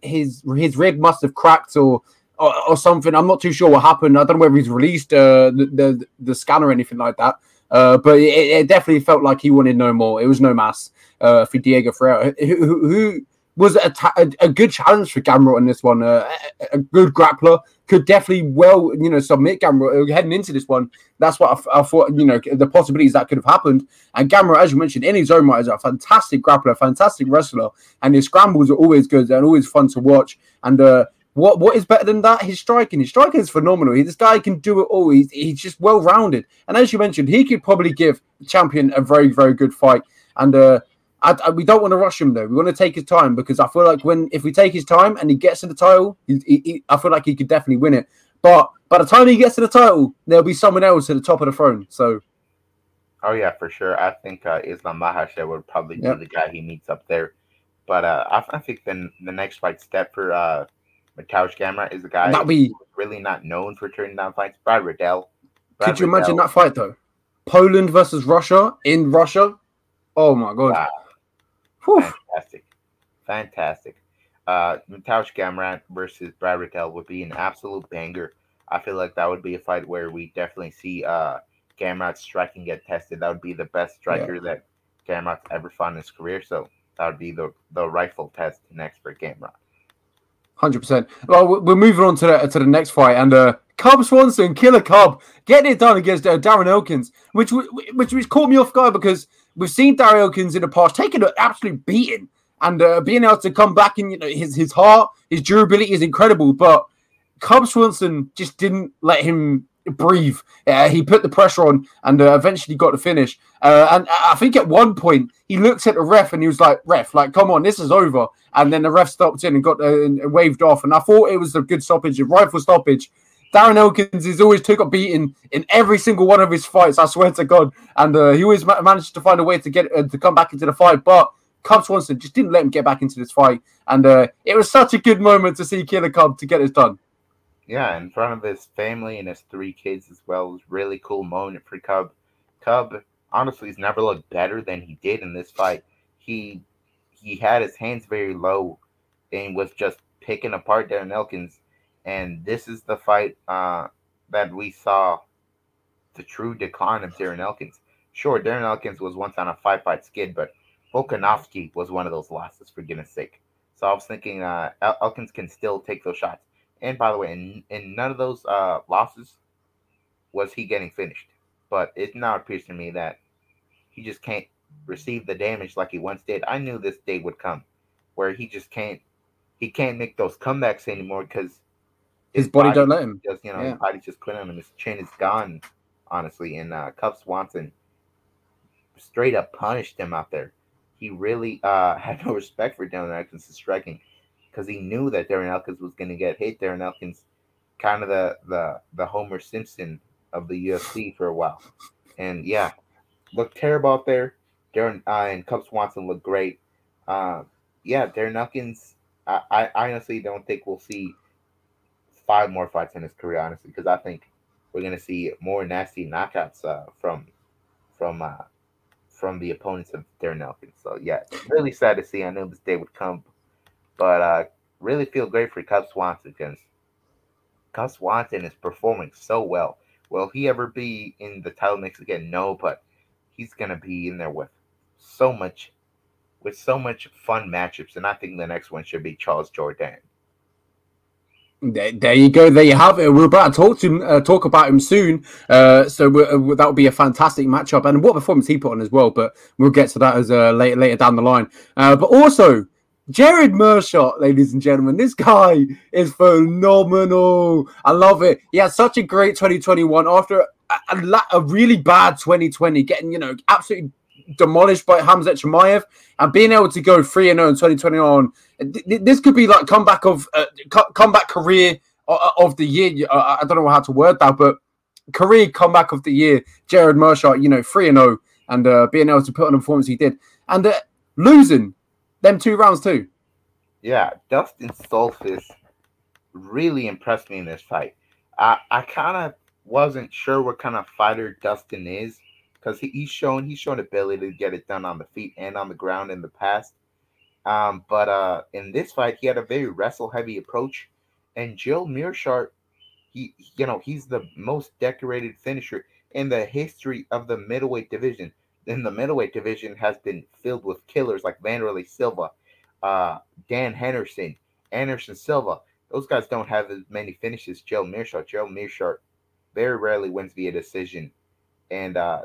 his his rib must have cracked or, or, or something. I'm not too sure what happened. I don't know whether he's released the, the, the scan or anything like that. Uh, but it, it, definitely felt like he wanted no more. It was no mass uh, for Diego Ferreira, who, who was a, ta- a, a, good challenge for Gamrot in this one. Uh, a, a, good grappler could definitely well, you know, submit Gamrot uh, heading into this one. That's what I, I, thought, you know, the possibilities that could have happened. And Gamrot, as you mentioned, in his own right, is a fantastic grappler, fantastic wrestler, and his scrambles are always good and always fun to watch. And uh, what what is better than that? His striking. His striking is phenomenal. He, this guy can do it all. He's, he's just well rounded. And as you mentioned, he could probably give champion a very very good fight. And uh, I, I, we don't want to rush him though. We want to take his time because I feel like when if we take his time and he gets to the title, he, he, I feel like he could definitely win it. But by the time he gets to the title, there'll be someone else at the top of the throne. So, oh yeah, for sure. I think uh, Islam Makhachev would probably yep. be the guy he meets up there. But uh, I, I, think then the next fight step for uh, Mateusz Gamrot is a guy that be really not known for turning down fights. Brad Riddell. Brad Could you Riddell. imagine that fight though? Poland versus Russia in Russia. Oh my god. Wow. Fantastic. Fantastic. Uh, Mateusz Gamrot versus Brad Riddell would be an absolute banger. I feel like that would be a fight where we definitely see uh, Gamrot's striking get tested. That would be the best striker yeah. that Gamrot's ever fought in his career. So that would be the, the rifle test next for Gamrot. Hundred percent. Well, we're moving on to the to the next fight, and uh, Cub Swanson, Killer Cub, getting it done against uh, Darren Elkins, which, which which caught me off guard because we've seen Darren Elkins in the past taking an absolute beating and uh, being able to come back and you know his his heart, his durability is incredible. But Cub Swanson just didn't let him breathe. Uh, he put the pressure on and uh, eventually got the finish. Uh, and I think at one point he looked at the ref and he was like, "Ref, like, come on, this is over." And then the ref stopped in and got uh, and waved off. And I thought it was a good stoppage, a rifle stoppage. Darren Elkins has always took a beating in every single one of his fights. I swear to God, and uh, he always ma- managed to find a way to get uh, to come back into the fight. But Cub Swanson just didn't let him get back into this fight, and uh, it was such a good moment to see Killer Cub to get this done. Yeah, in front of his family and his three kids as well. It was really cool moment for Cub. Cub honestly has never looked better than he did in this fight. He he had his hands very low and was just picking apart Darren Elkins and this is the fight uh, that we saw the true decline of Darren Elkins. Sure, Darren Elkins was once on a five fight skid, but Volkanovski was one of those losses, for goodness sake. So I was thinking uh, El- Elkins can still take those shots. And by the way, in, in none of those uh, losses was he getting finished. But it now appears to me that he just can't receive the damage like he once did. I knew this day would come where he just can't he can't make those comebacks anymore because his, body, body, don't let him. Just you know, yeah. his body's just quitting him. His chin is gone, honestly. And uh, Cub Swanson straight up punished him out there. He really uh, (laughs) had no respect for Darren Elkins' striking because he knew that Darren Elkins was going to get hit. Darren Elkins, kind of the the the Homer Simpson of the UFC for a while, and yeah, looked terrible out there. Darren uh, and Cub Swanson looked great. Uh, yeah, Darren Elkins. I, I honestly don't think we'll see five more fights in his career, honestly, because I think we're gonna see more nasty knockouts uh, from from uh, from the opponents of Darren Elkins. So yeah, really sad to see. I knew this day would come, but uh, really feel great for Cub Swanson because Cub Swanson is performing so well. Will he ever be in the title mix again? No, but he's gonna be in there with so much with so much fun matchups, and I think the next one should be Charles Jourdain. There, there, you go. There you have it. We're about to talk to uh, talk about him soon. Uh, so uh, that will be a fantastic matchup, and what performance he put on as well. But we'll get to that as uh, later later down the line. Uh, but also, Jared Meerschaert, ladies and gentlemen, this guy is phenomenal. I love it. He had such a great 2021 after a, a, a really bad 2020, getting you know absolutely demolished by Khamzat Chimaev and being able to go 3 0 in 2021. This could be like comeback of uh, comeback career of the year. I don't know how to word that, but career comeback of the year. Jared Meerschaert, you know, 3 0 and uh, being able to put on a performance he did and uh, losing them two rounds too. Yeah, Dustin Stoltzfus really impressed me in this fight. I, I kind of wasn't sure what kind of fighter Dustin is because he, he's shown he's shown ability to get it done on the feet and on the ground in the past. Um, but uh, in this fight, he had a very wrestle heavy approach, and Joe Meerschaert, he you know he's the most decorated finisher in the history of the middleweight division. In the middleweight division has been filled with killers like Wanderlei Silva, uh, Dan Henderson, Anderson Silva. Those guys don't have as many finishes. Joe Meerschaert. Joe Meerschaert very rarely wins via decision, and uh,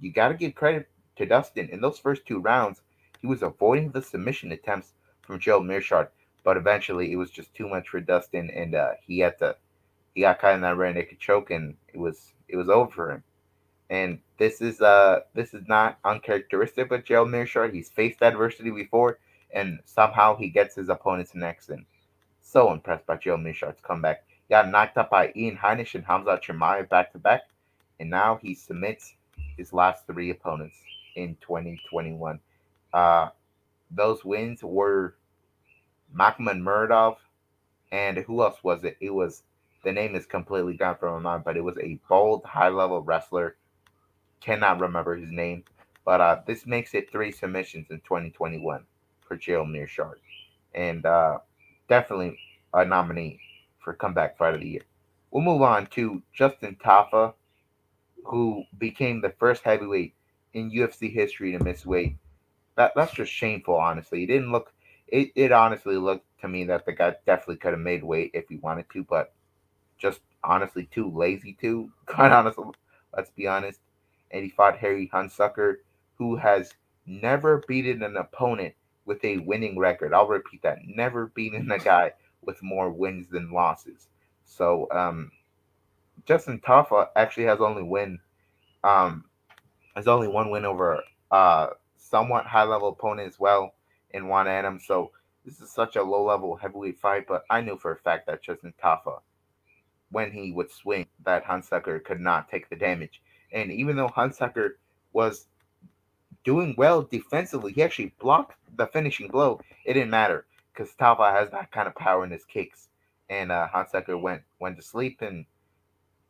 you got to give credit to Dustin. In those first two rounds, he was avoiding the submission attempts from Joe Meerschaert, but eventually it was just too much for Dustin, and uh, he had to he got caught in that rear naked choke, and it was it was over for him. And this is uh this is not uncharacteristic of Joe Meerschaert. He's faced adversity before, and somehow he gets his opponents next. And so impressed by Joe Meerschaert's comeback. He got knocked up by Ian Heinisch and Khamzat Chimaev back to back, and now he submits his last three opponents in 2021. Uh, those wins were Makhmud Muradov and who else was it? It was the name is completely gone from my mind, but it was a bold, high level wrestler. Cannot remember his name, but uh, this makes it three submissions in 2021 for Joe Meerschaert, and uh, definitely a nominee for comeback fight of the year. We'll move on to Justin Tafa who became the first heavyweight in UFC history to miss weight. That that's just shameful, honestly. It didn't look it, it honestly looked to me that the guy definitely could have made weight if he wanted to, but just honestly too lazy to, (laughs) quite honestly, let's be honest. And he fought Harry Hunsucker, who has never beaten an opponent with a winning record. I'll repeat that. Never beaten a guy with more wins than losses. So um Justin Tafa actually has only win, um, has only one win over uh somewhat high level opponent as well in Juan Adams. So this is such a low level heavyweight fight, but I knew for a fact that Justin Tafa, when he would swing, that Hunsucker could not take the damage. And even though Hunsucker was doing well defensively, he actually blocked the finishing blow. It didn't matter because Tafa has that kind of power in his kicks. And uh, went went to sleep and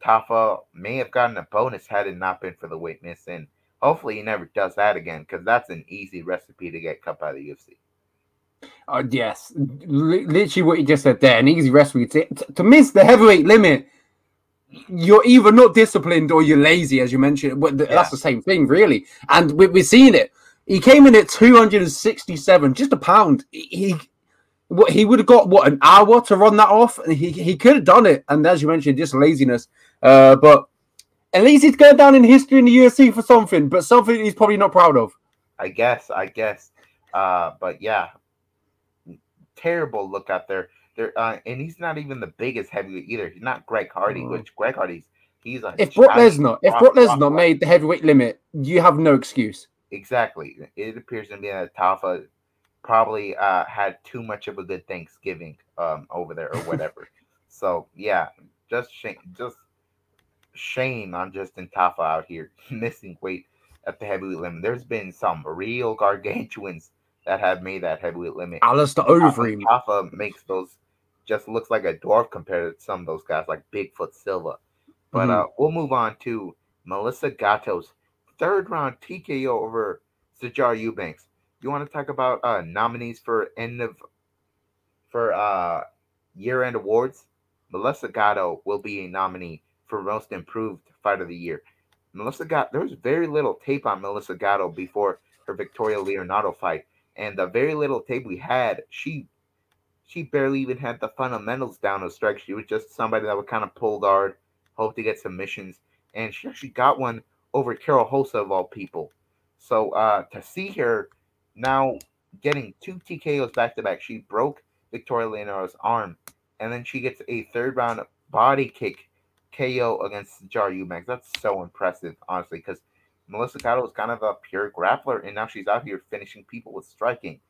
Tafa may have gotten a bonus had it not been for the weight miss, and hopefully he never does that again because that's an easy recipe to get cut by the UFC. Uh, yes, L- literally what you just said there, an easy recipe to, to miss the heavyweight limit. You're either not disciplined or you're lazy, as you mentioned. But yeah. that's the same thing, really. And we, we're seeing it. He came in at 267, just a pound. He what he would have got what an hour to run that off, and he he could have done it. And as you mentioned, just laziness. Uh, but at least he's going down in history in the UFC for something, but something he's probably not proud of. I guess, I guess. Uh, but yeah, terrible look out there. There, uh, and he's not even the biggest heavyweight either. He's not Greg Hardy, which Greg Hardy's he's a if Brock Lesnar, if Brock Lesnar made the heavyweight limit, you have no excuse. Exactly. It appears to be a Tafa probably uh, had too much of a good Thanksgiving um, over there or (laughs) whatever. so yeah, just shame, just shame on Justin Tafa out here (laughs) missing weight at the heavyweight limit. There's been some real gargantuans that have made that heavyweight limit. Alistair Overeem. Tafa makes those just looks like a dwarf compared to some of those guys like Bigfoot Silva. But mm-hmm. uh, we'll move on to Melissa Gatto's third round TKO over Sijara Eubanks. You want to talk about uh, nominees for end of for uh, year end awards? Melissa Gatto will be a nominee for Most Improved Fight of the Year. Melissa Gatto, there was very little tape on Melissa Gatto before her Victoria Leonardo fight, And the very little tape we had, she she barely even had the fundamentals down to strike. She was just somebody that would kind of pull guard, hope to get submissions, and she actually got one over Karol Rosa of all people. So uh, to see her now getting two TKOs back to back, she broke Victoria Leonora's arm, and then she gets a third round body kick KO against Jar Eubanks. That's so impressive, honestly, because Melissa Gatto is kind of a pure grappler, and now she's out here finishing people with striking.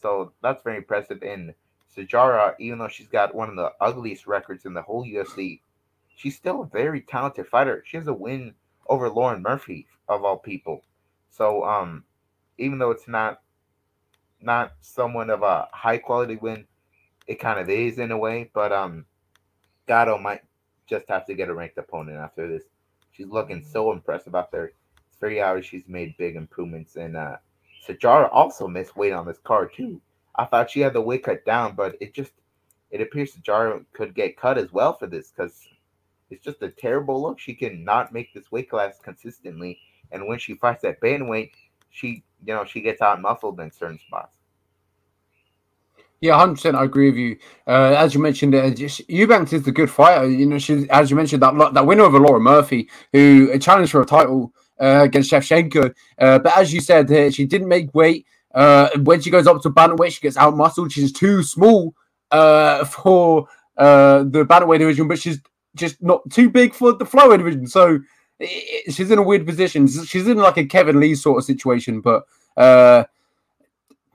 So that's very impressive. And Sijara, even though she's got one of the ugliest records in the whole UFC, she's still a very talented fighter. She has a win over Lauren Murphy of all people. So um, even though it's not not someone of a high quality win, it kind of is in a way. But um, Gatto might just have to get a ranked opponent after this. She's looking so impressive. It's very obvious she's made big improvements. And uh, Sijara also missed weight on this card too. I thought she had the weight cut down, but it just it appears Sijara could get cut as well for this because it's just a terrible look. She cannot make this weight class consistently, and when she fights at bantamweight, she you know she gets out muscled in certain spots. Yeah, hundred percent. I agree with you. Uh, as you mentioned, uh, Eubanks is the good fighter. You know, she as you mentioned that that winner over Laura Murphy, who challenged for a title uh, against Shevchenko. Uh, but as you said, uh, she didn't make weight. Uh, when she goes up to bantamweight, she gets out muscled. She's too small uh, (laughs) for uh, the bantamweight division, but she's just not too big for the flyweight division. So she's in a weird position. She's in like a Kevin Lee sort of situation, but uh,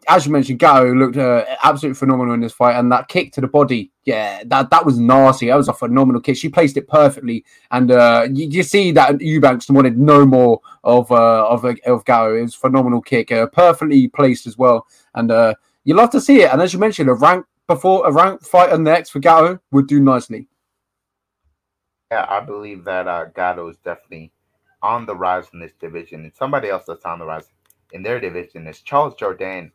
as you mentioned, Gatto looked uh, absolutely phenomenal in this fight, and that kick to the body, yeah, that that was nasty. That was a phenomenal kick. She placed it perfectly, and uh, you, you, see that Eubanks wanted no more of uh, of of. It was phenomenal kick, uh, perfectly placed as well, and uh, you love to see it. And as you mentioned, a rank before a rank fighter next for Gatto would do nicely. Yeah, I believe that uh, Gatto is definitely on the rise in this division, and somebody else that's on the rise in their division is Charles Jourdain.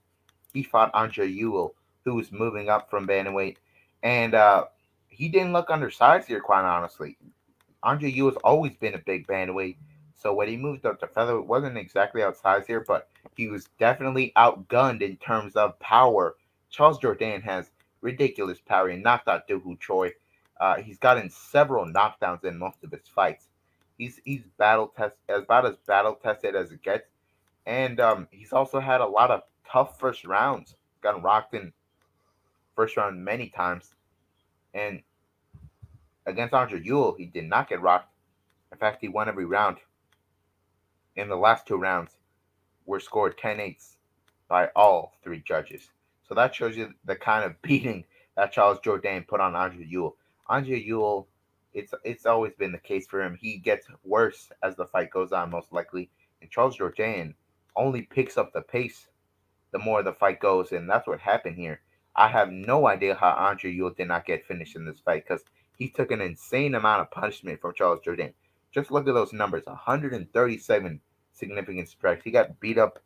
he fought Andre Ewell, who was moving up from bantamweight, and uh, he didn't look undersized here, quite honestly. Andre Ewell's always been a big bantamweight, so when he moved up to featherweight, it wasn't exactly outsized here, but he was definitely outgunned in terms of power. Charles Jourdain has ridiculous power. He knocked out Ho Choi. Uh, he's gotten several knockdowns in most of his fights. He's he's battle test about as battle tested as it gets, and um, he's also had a lot of tough first rounds. Gotten rocked in first round many times. And against Andre Ewell, he did not get rocked. In fact, he won every round. In the last two rounds, were scored 10 8s by all three judges. So that shows you the kind of (laughs) beating that Charles Jourdain put on Andre Ewell. Andre Ewell, it's it's always been the case for him. He gets worse as the fight goes on, most likely. And Charles Jourdain only picks up the pace the more the fight goes, and that's what happened here. I have no idea how Andre Ewell did not get finished in this fight because he took an insane amount of punishment from Charles Jourdain. Just look at those numbers 137 significant strikes. He got beat up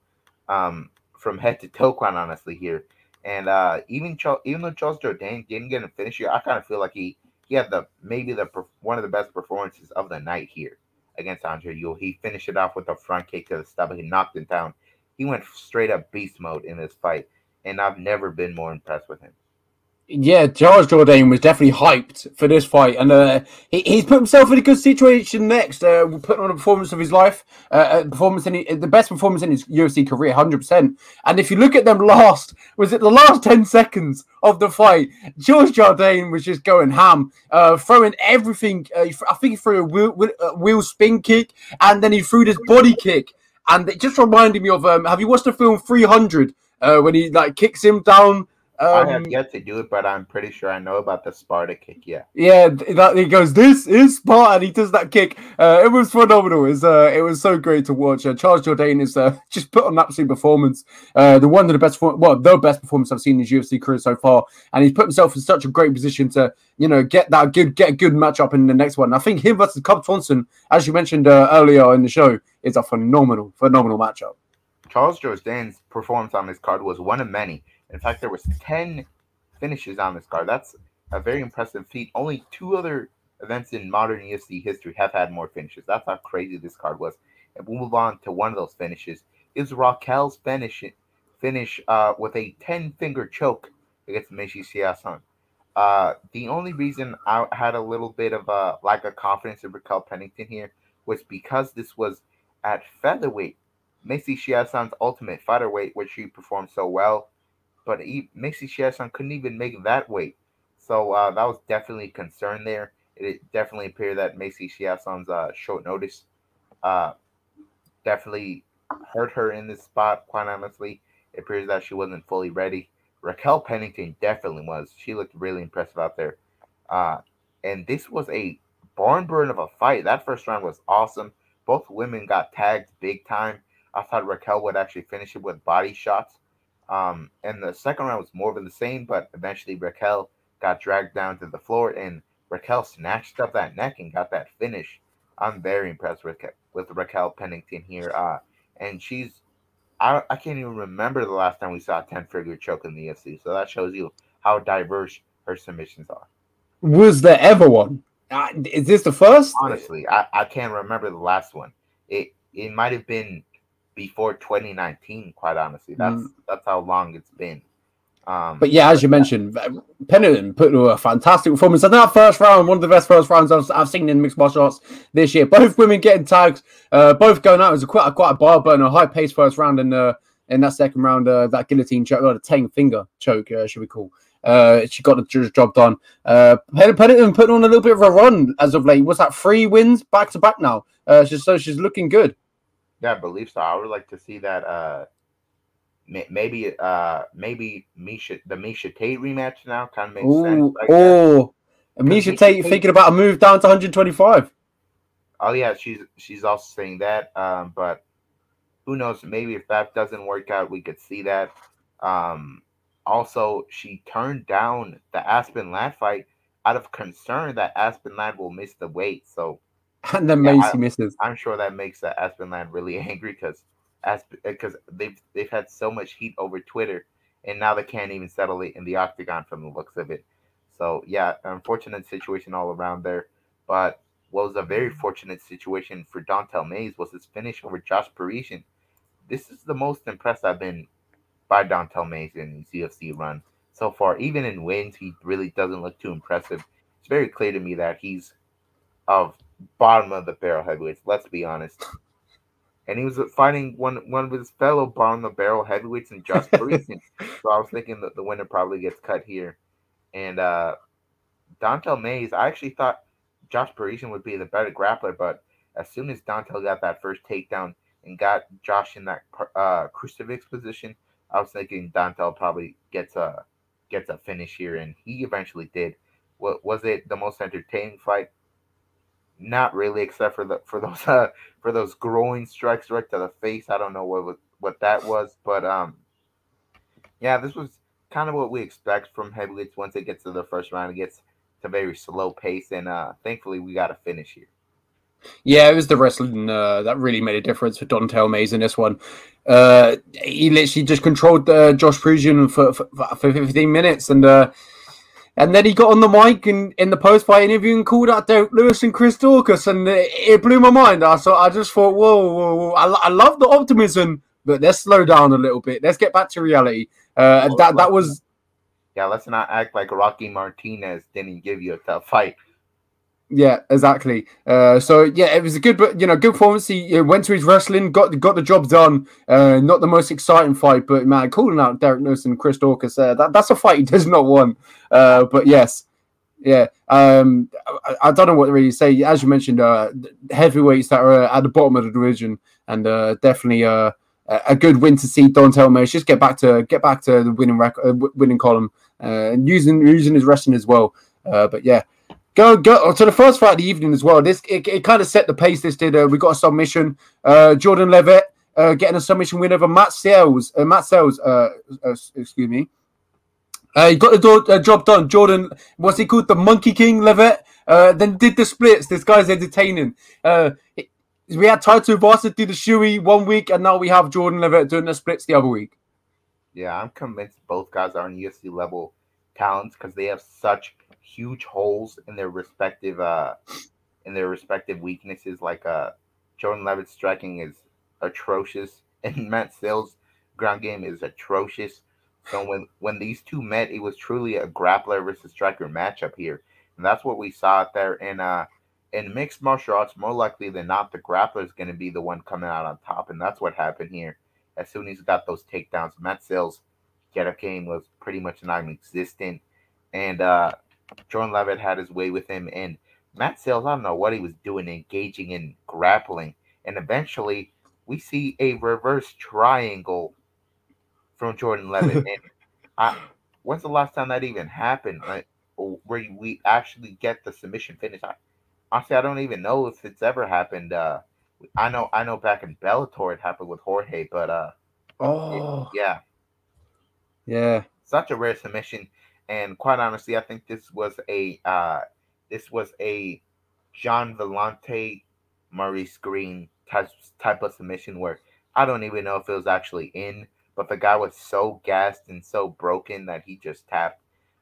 um, from head to toe, quite honestly, here. And uh, even Charles, even though Charles Jourdain didn't get a finish here, I kind of feel like he he had the maybe the one of the best performances of the night here against Andre Ewell. He finished it off with a front kick to the stomach. He knocked him down he went straight up beast mode in this fight, and I've never been more impressed with him. Yeah, Charles Jourdain was definitely hyped for this fight, and uh, he, he's put himself in a good situation next. Uh, putting on a performance of his life, uh, performance in his, the best performance in his UFC career, hundred percent. And if you look at them last, was it the last ten seconds of the fight? George Jourdain was just going ham, uh, throwing everything. Uh, I think he threw a wheel, wheel spin kick, and then he threw this body kick and it just reminded me of um, have you watched the film 300 uh, when he like kicks him down um, I have yet to do it, but I'm pretty sure I know about the Sparta kick. Yeah, yeah. That he goes, "This is Sparta," and he does that kick. Uh, it was phenomenal. It was, uh, it was so great to watch. Uh, Charles Jourdain is uh, (laughs) just put on an absolute performance. Uh, the one of the best, well, the best performance I've seen in his UFC career so far, and he's put himself in such a great position to, you know, get that good, get a good matchup in the next one. I think him versus Cub Swanson, as you mentioned uh, earlier in the show, is a phenomenal, phenomenal matchup. Charles Jourdain's performance on this card was one of many. In fact, there was 10 finishes on this card. That's a very impressive feat. Only two other events in modern UFC history have had more finishes. That's how crazy this card was. And we'll move on to one of those finishes. Is Raquel's finish finish uh, with a 10 finger choke against Macy Chiasson. Uh, the only reason I had a little bit of a lack of confidence in Raquel Pennington here was because this was at featherweight. Macy Chiasson's ultimate fighter weight, which she performed so well, but he, Macy Chiasson couldn't even make that weight. So uh, that was definitely a concern there. It definitely appeared that Macy Chiasson's uh, short notice uh, definitely hurt her in this spot, quite honestly. It appears that she wasn't fully ready. Raquel Pennington definitely was. She looked really impressive out there. Uh, and this was a barn burn of a fight. That first round was awesome. Both women got tagged big time. I thought Raquel would actually finish it with body shots. Um, and the second round was more of the same, but eventually Raquel got dragged down to the floor and Raquel snatched up that neck and got that finish. I'm very impressed with with Raquel Pennington here. Uh, and she's I, I can't even remember the last time we saw a 10 finger choke in the UFC. So that shows you how diverse her submissions are. Was there ever one? Uh, is this the first? Honestly, I, I can't remember the last one. It it might have been before 2019, quite honestly. That's mm. that's how long it's been. Um, but yeah, as you mentioned, Pennington put a fantastic performance. And that first round, one of the best first rounds I've, I've seen in mixed martial arts this year. Both women getting tags, uh, both going out. It was a quite a, quite a bar burner, a high pace first round, and uh, in that second round, uh, that guillotine choke, or the ten finger choke, uh, should we call. Uh, she got the job done. Uh, Pennington putting on a little bit of a run as of late. Was that three wins back to back now? Uh, so she's looking good. Yeah, I believe so. I would like to see that. Uh, maybe uh maybe Miesha the Miesha Tate rematch now kind of makes Ooh, sense. Like oh, Misha, Miesha Tate, Tate thinking about a move down to 125. Oh yeah, she's she's also saying that. Um, but who knows? Maybe if that doesn't work out, we could see that. Um, also, she turned down the Aspen Ladd fight out of concern that Aspen Ladd will miss the weight. So, (laughs) and then yeah, Macy misses. I'm sure that makes uh, Aspen Ladd really (laughs) angry because because they've they've had so much heat over Twitter, and now they can't even settle it in the octagon from the looks of it. So yeah, unfortunate situation all around there. But what was a very fortunate situation for Don'Tale Mayes was his finish over Josh Parisian. This is the most impressed I've been by Don'Tale Mayes in his UFC run so far. Even in wins, he really doesn't look too impressive. It's very clear to me that he's of bottom of the barrel heavyweights. Let's be honest and he was fighting one one of his fellow bottom of the barrel heavyweights and Josh (laughs) Parisian. so I was thinking that the winner probably gets cut here. And uh Don'Tale Mayes, I actually thought Josh Parisian would be the better grappler, but as soon as Don'Tale got that first takedown and got Josh in that uh crucifix position, I was thinking Don'Tale probably gets a gets a finish here, and he eventually did. What was it the most entertaining fight? Not really, except for the for those (laughs) uh, for those growing strikes right to the face. I don't know what what that was, but um, yeah, this was kind of what we expect from heavyweights. Once it gets to the first round, it gets to very slow pace, and uh, thankfully we got a finish here. Yeah, it was the wrestling uh, that really made a difference for Don'Tale Mayes in this one. Uh, he literally just controlled uh, Josh Parisian for, for, for 15 minutes, and uh, and then he got on the mic and in the post fight interview and called out Derrick Lewis and Chris Daukaus, and it, it, blew my mind. I so I just thought, whoa, whoa, whoa. I, I love the optimism, but let's slow down a little bit. Let's get back to reality. Uh, well, that that was. Yeah, let's not act like Rocky Martinez didn't give you a tough fight. Yeah, exactly. Uh, so yeah, it was a good, but you know, good performance. He went to his wrestling, got got the job done. Uh, not the most exciting fight, but man, calling out Derrick Lewis and Chris Daukaus, uh, that that's a fight he (laughs) does not want. Uh, but yes, yeah. Um, I, I, don't know what to really say. As you mentioned, uh, heavyweights that are at the bottom of the division, and uh, definitely uh, a good win to see Don'Tale Mayes just get back to get back to the winning record, uh, winning column, and using using his wrestling as well. Uh, but yeah, Go go to the first fight of the evening as well. This it, it kind of set the pace. This did. Uh, we got a submission. Uh, Jordan Levitt uh, getting a submission win over Matt Sayles. Uh, Matt Sayles. Uh, uh, excuse me. He got the do- job done. Jordan, what's he called? The Monkey King Levitt. Then did the splits. This guy's entertaining. Uh, we had Tai Tuivasa do the shoey one week, and now we have Jordan Levitt doing the splits the other week. Yeah, I'm convinced both guys are on UFC level talents because they have such huge holes in their respective uh in their respective weaknesses. Like uh Jordan Levitt's striking is atrocious, (laughs) and Matt Sayles ground game is atrocious. So when when these two met, it was truly a grappler versus striker matchup here, and that's what we saw out there. In uh, in mixed martial arts, more likely than not, the grappler is going to be the one coming out on top, and that's what happened here. As soon as he got those takedowns, Matt Sayles' get up game was pretty much non-existent, and uh, Jordan Levitt had his way with him. And Matt Sayles, I don't know what he was doing, engaging in grappling, and eventually we see a reverse triangle from Jordan Levitt. (laughs) and I, when's the last time that even happened? Like, where we actually get the submission finish? I, honestly, I don't even know if it's ever happened. Uh, I know, I know, back in Bellator it happened with Jorge, but uh, oh it, yeah, yeah, such a rare submission. And quite honestly, I think this was a uh, this was a Gian Villante Maurice Greene type type of submission where I don't even know if it was actually in, but the guy was so gassed and so broken that he just tapped.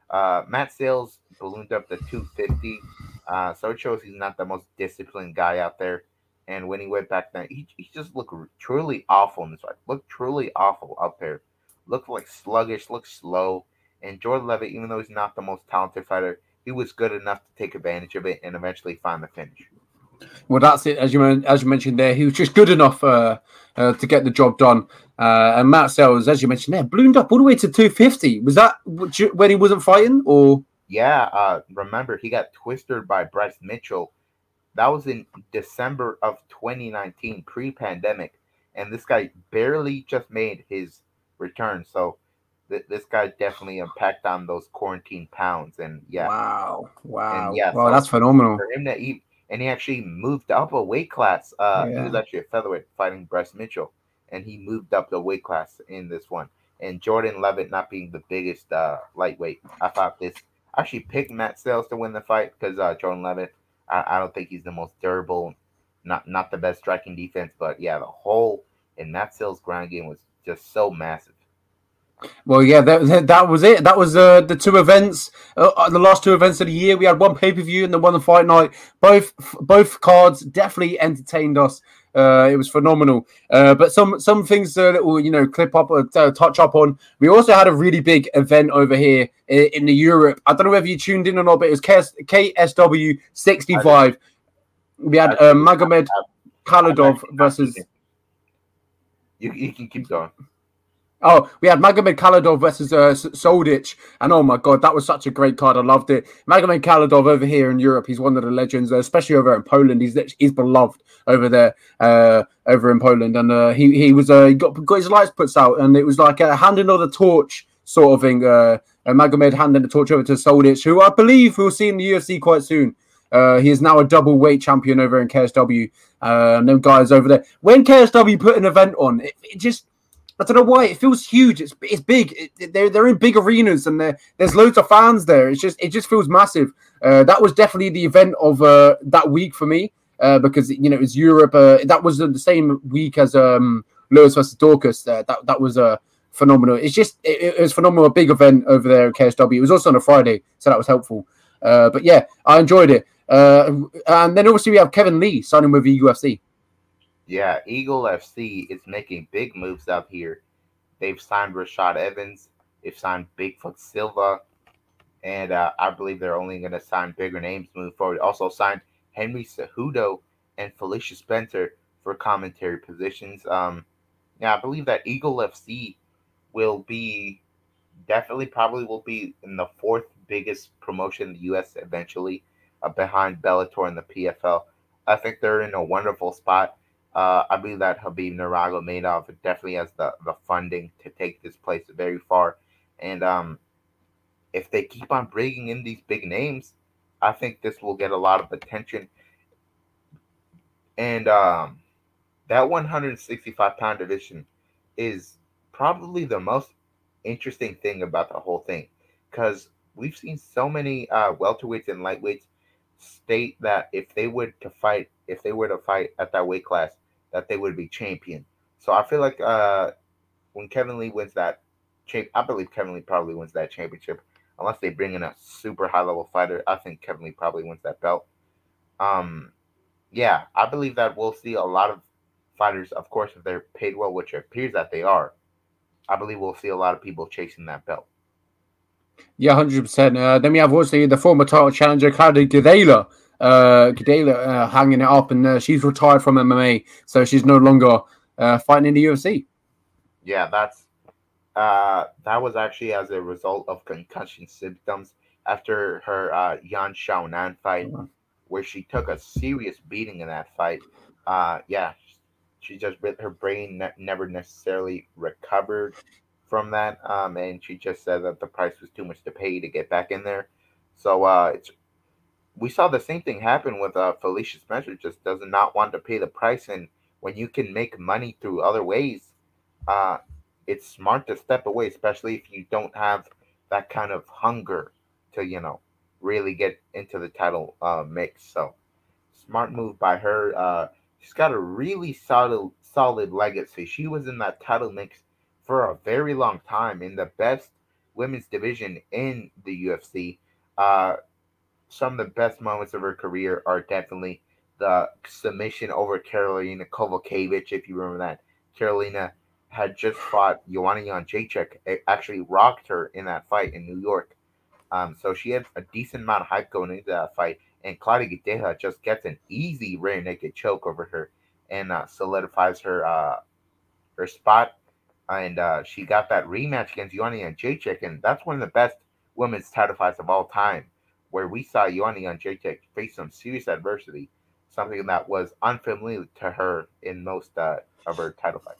Uh, Matt Sayles ballooned up to 250, uh, so it shows he's not the most disciplined guy out there. And when he went back then, he, he just looked truly awful in this fight. Looked truly awful out there. Looked like sluggish, looked slow. And Jordan Levitt, even though he's not the most talented fighter, he was good enough to take advantage of it and eventually find the finish. Well, that's it. As you as you mentioned there, he was just good enough uh, uh, to get the job done. Uh, and Matt Sayles, as you mentioned there, ballooned up all the way to 250. Was that when he wasn't fighting, or? Yeah, uh, remember he got twisted by Bryce Mitchell. That was in December of 2019, pre-pandemic, and this guy barely just made his return. So th- this guy definitely impact on those quarantine pounds. And yeah, wow, wow, and yeah, wow, so that's phenomenal. For him to eat and he actually moved up a weight class. Uh, yeah. He was actually a featherweight fighting Bryce Mitchell, and he moved up the weight class in this one. And Jordan Levitt not being the biggest uh, lightweight, I thought this I actually picked Matt Sayles to win the fight because uh, Jordan Levitt, I, I, don't think he's the most durable, not not the best striking defense, but yeah, the whole and Matt Sayles' ground game was just so massive. Well, yeah, that, that was it. That was uh, the two events, uh, uh the last two events of the year. We had one pay per view and then one fight night. Both both cards definitely entertained us. Uh, it was phenomenal. Uh, but some some things uh, that will you know clip up, uh, touch up on. We also had a really big event over here in, in the Europe. I don't know whether you tuned in or not, but it was KS, KSW sixty five. We had uh, Magomed Khalidov versus. You, you can keep going. Oh, we had Magomed Khalidov versus uh, Soldic, and oh my god, that was such a great card. I loved it. Magomed Khalidov over here in Europe, he's one of the legends, uh, especially over in Poland. He's he's beloved over there, uh, over in Poland, and uh, he he was uh, he got got his lights put out, and it was like a handing of the torch sort of thing. Uh, Magomed handing the torch over to Soldic, who I believe we'll see in the UFC quite soon. Uh, he is now a double weight champion over in KSW. Uh, guys over there. When KSW put an event on, it, it just I don't know why it feels huge. It's it's big. It, they're they're in big arenas and there's loads of fans there. It's just it just feels massive. Uh, that was definitely the event of uh, that week for me uh, because you know it was Europe. Uh, that was the same week as um, Lewis versus Daukaus. Uh, that that was a phenomenal. It's just it, it, was phenomenal. A big event over there at KSW. It was also on a Friday, so that was helpful. Uh, but yeah, I enjoyed it. And then obviously we have Kevin Lee signing with the UFC. Yeah, Eagle FC is making big moves up here. They've signed Rashad Evans. They've signed Bigfoot Silva. And uh, I believe they're only going to sign bigger names moving forward. Also signed Henry Cejudo and Felicia Spencer for commentary positions. Um, yeah, I believe that Eagle FC will be definitely probably will be in the fourth biggest promotion in the U.S. eventually, uh, behind Bellator and the PFL. I think they're in a wonderful spot. Uh, I believe that Khabib Nurmagomedov definitely has the, the funding to take this place very far. And um, if they keep on bringing in these big names, I think this will get a lot of attention. And um, that 165 pound division is probably the most interesting thing about the whole thing because we've seen so many uh, welterweights and lightweights state that if they were to fight, if they were to fight at that weight class, that they would be champion. So I feel like uh, when Kevin Lee wins that, champ, I believe Kevin Lee probably wins that championship. Unless they bring in a super high level fighter, I think Kevin Lee probably wins that belt. Um, yeah, I believe that we'll see a lot of fighters, of course, if they're paid well, which appears that they are. I believe we'll see a lot of people chasing that belt. Yeah, hundred uh, percent. Then we have obviously the former title challenger Claudia Gadelha, uh, Gadelha uh, hanging it up, and uh, she's retired from MMA, so she's no longer uh, fighting in the UFC. Yeah, that's uh, that was actually as a result of concussion symptoms after her uh, Yan Xiaonan fight, mm-hmm. where she took a serious beating in that fight. Uh, yeah, she just her brain ne- never necessarily recovered from that, um, and she just said that the price was too much to pay to get back in there. So uh, it's we saw the same thing happen with uh, Felicia Spencer. Just does not want to pay the price, and when you can make money through other ways, uh, it's smart to step away, especially if you don't have that kind of hunger to you know really get into the title uh, mix. So smart move by her. Uh, she's got a really solid solid legacy. She was in that title mix for a very long time in the best women's division in the UFC. Uh, some of the best moments of her career are definitely the submission over Karolina Kowalkiewicz, if you remember that. Karolina had just fought Joanna Jędrzejczyk. It actually rocked her in that fight in New York. Um, so she had a decent amount of hype going into that fight. And Claudia Gadelha just gets an easy rear naked choke over her and uh, solidifies her uh, her spot. And uh, she got that rematch against Joanna Jędrzejczyk, and that's one of the best women's title fights of all time, where we saw Joanna Jędrzejczyk face some serious adversity, something that was unfamiliar to her in most uh, of her title fights.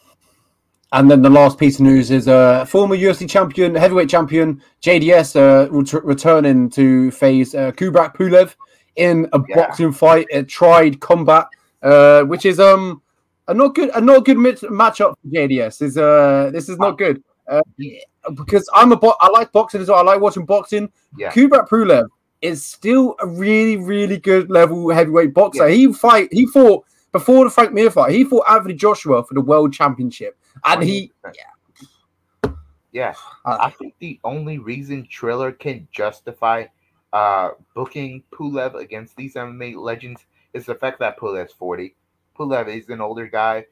And then the last piece of news is uh, former UFC champion, heavyweight champion JDS uh, ret- returning to face uh, Kubrat Pulev in a yeah. boxing fight, a Triad Combat, uh, which is um a not good a not good mit- matchup for JDS. Is uh this is not ah. good uh, because I'm a bo- I like boxing as well. I like watching boxing. Yeah. Kubrat Pulev is still a really really good level heavyweight boxer. Yeah. He fight he fought before the Frank Mir fight. He fought Anthony Joshua for the world championship and he, yeah, yeah. Uh, I think the only reason Triller can justify uh, booking Pulev against these MMA legends is the fact that Pulev's forty. Pulev is an older guy,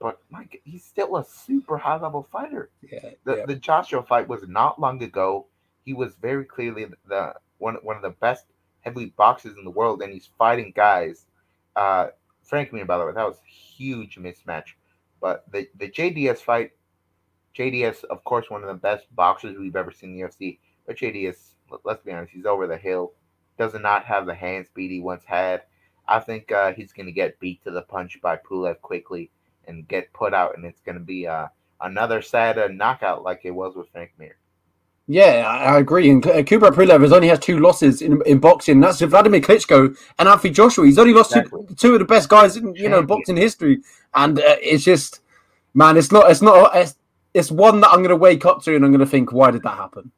but Mike, he's still a super high level fighter. Yeah, the yeah. the Joshua fight was not long ago. He was very clearly the one one of the best heavyweight boxers in the world, and he's fighting guys. Uh, Frank Mir, by the way, that was a huge mismatch. But the, the JDS fight, JDS, of course, one of the best boxers we've ever seen in the UFC. But JDS, let's be honest, he's over the hill. Does not have the hand speed he once had. I think uh, he's going to get beat to the punch by Pulev quickly and get put out, and it's going to be uh, another sad uh, knockout like it was with Frank Mir. Yeah, I agree. And uh, Kubrat Pulev has only has two losses in, in boxing. That's Vladimir Klitschko and Anthony Joshua. He's only lost exactly. two, two of the best guys in you know boxing history, and uh, it's just man, it's not, it's not, it's, it's one that I'm going to wake up to and I'm going to think, why did that happen?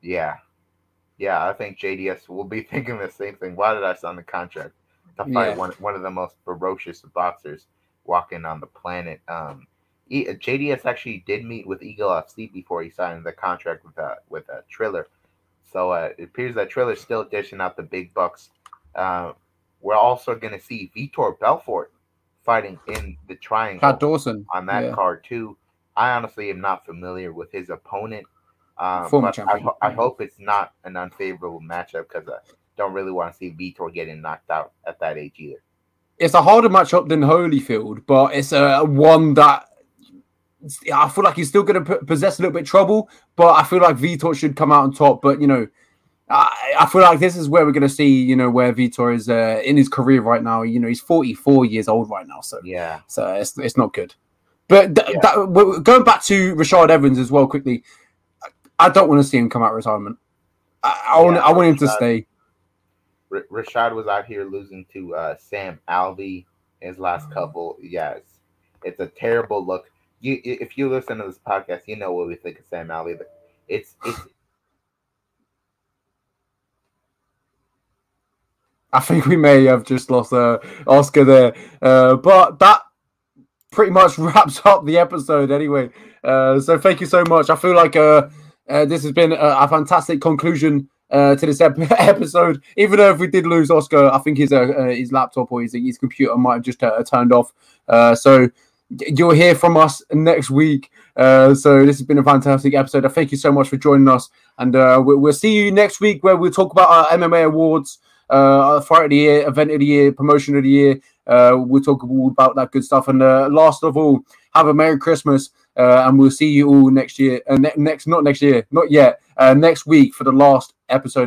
Yeah, yeah, I think JDS will be (laughs) thinking the same thing. Why did I sign the contract to fight yeah. one one of the most ferocious boxers walking on the planet? Um, JDS actually did meet with Eagle FC before he signed the contract with uh, with uh, Triller. So uh, it appears that Triller's still dishing out the big bucks. Uh, we're also going to see Vitor Belfort fighting in the triangle. Pat Dawson on that yeah. card too. I honestly am not familiar with his opponent, um, but I, I, hope it's not an unfavorable matchup because I don't really want to see Vitor getting knocked out at that age either. It's a harder matchup than Holyfield, but it's a one that I feel like he's still going to possess a little bit trouble, but I feel like Vitor should come out on top. But you know, I, I feel like this is where we're going to see, you know, where Vitor is uh, in his career right now. You know, he's 44 years old right now, so yeah, so it's it's not good. But th- yeah. that, going back to Rashad Evans as well, quickly, I don't want to see him come out of retirement. I, I want I want him to stay. R- Rashad was out here losing to uh, Sam Alvey his last mm. couple. Yes, it's a terrible look. You, if you listen to this podcast, you know what we think of Sam Alvey. It's it's I think we may have just lost uh, Oscar there. Uh, but that pretty much (laughs) wraps up the episode anyway. Uh, so thank you so much. I feel like uh, uh, this has been a, a fantastic conclusion uh, to this ep- (laughs) episode. Even though if we did lose Oscar, I think his uh, his laptop or his, his computer might have just uh, turned off. Uh, so you'll hear from us next week. Uh, so this has been a fantastic episode. Thank you so much for joining us, and uh, we'll, we'll see you next week where we'll talk about our MMA awards, uh, fight of the year, event of the year, promotion of the year. Uh, we'll talk all about that good stuff. And uh, last of all, have a Merry Christmas, uh, and we'll see you all next year. Ne- next, not next year, not yet. Next week for the last episode.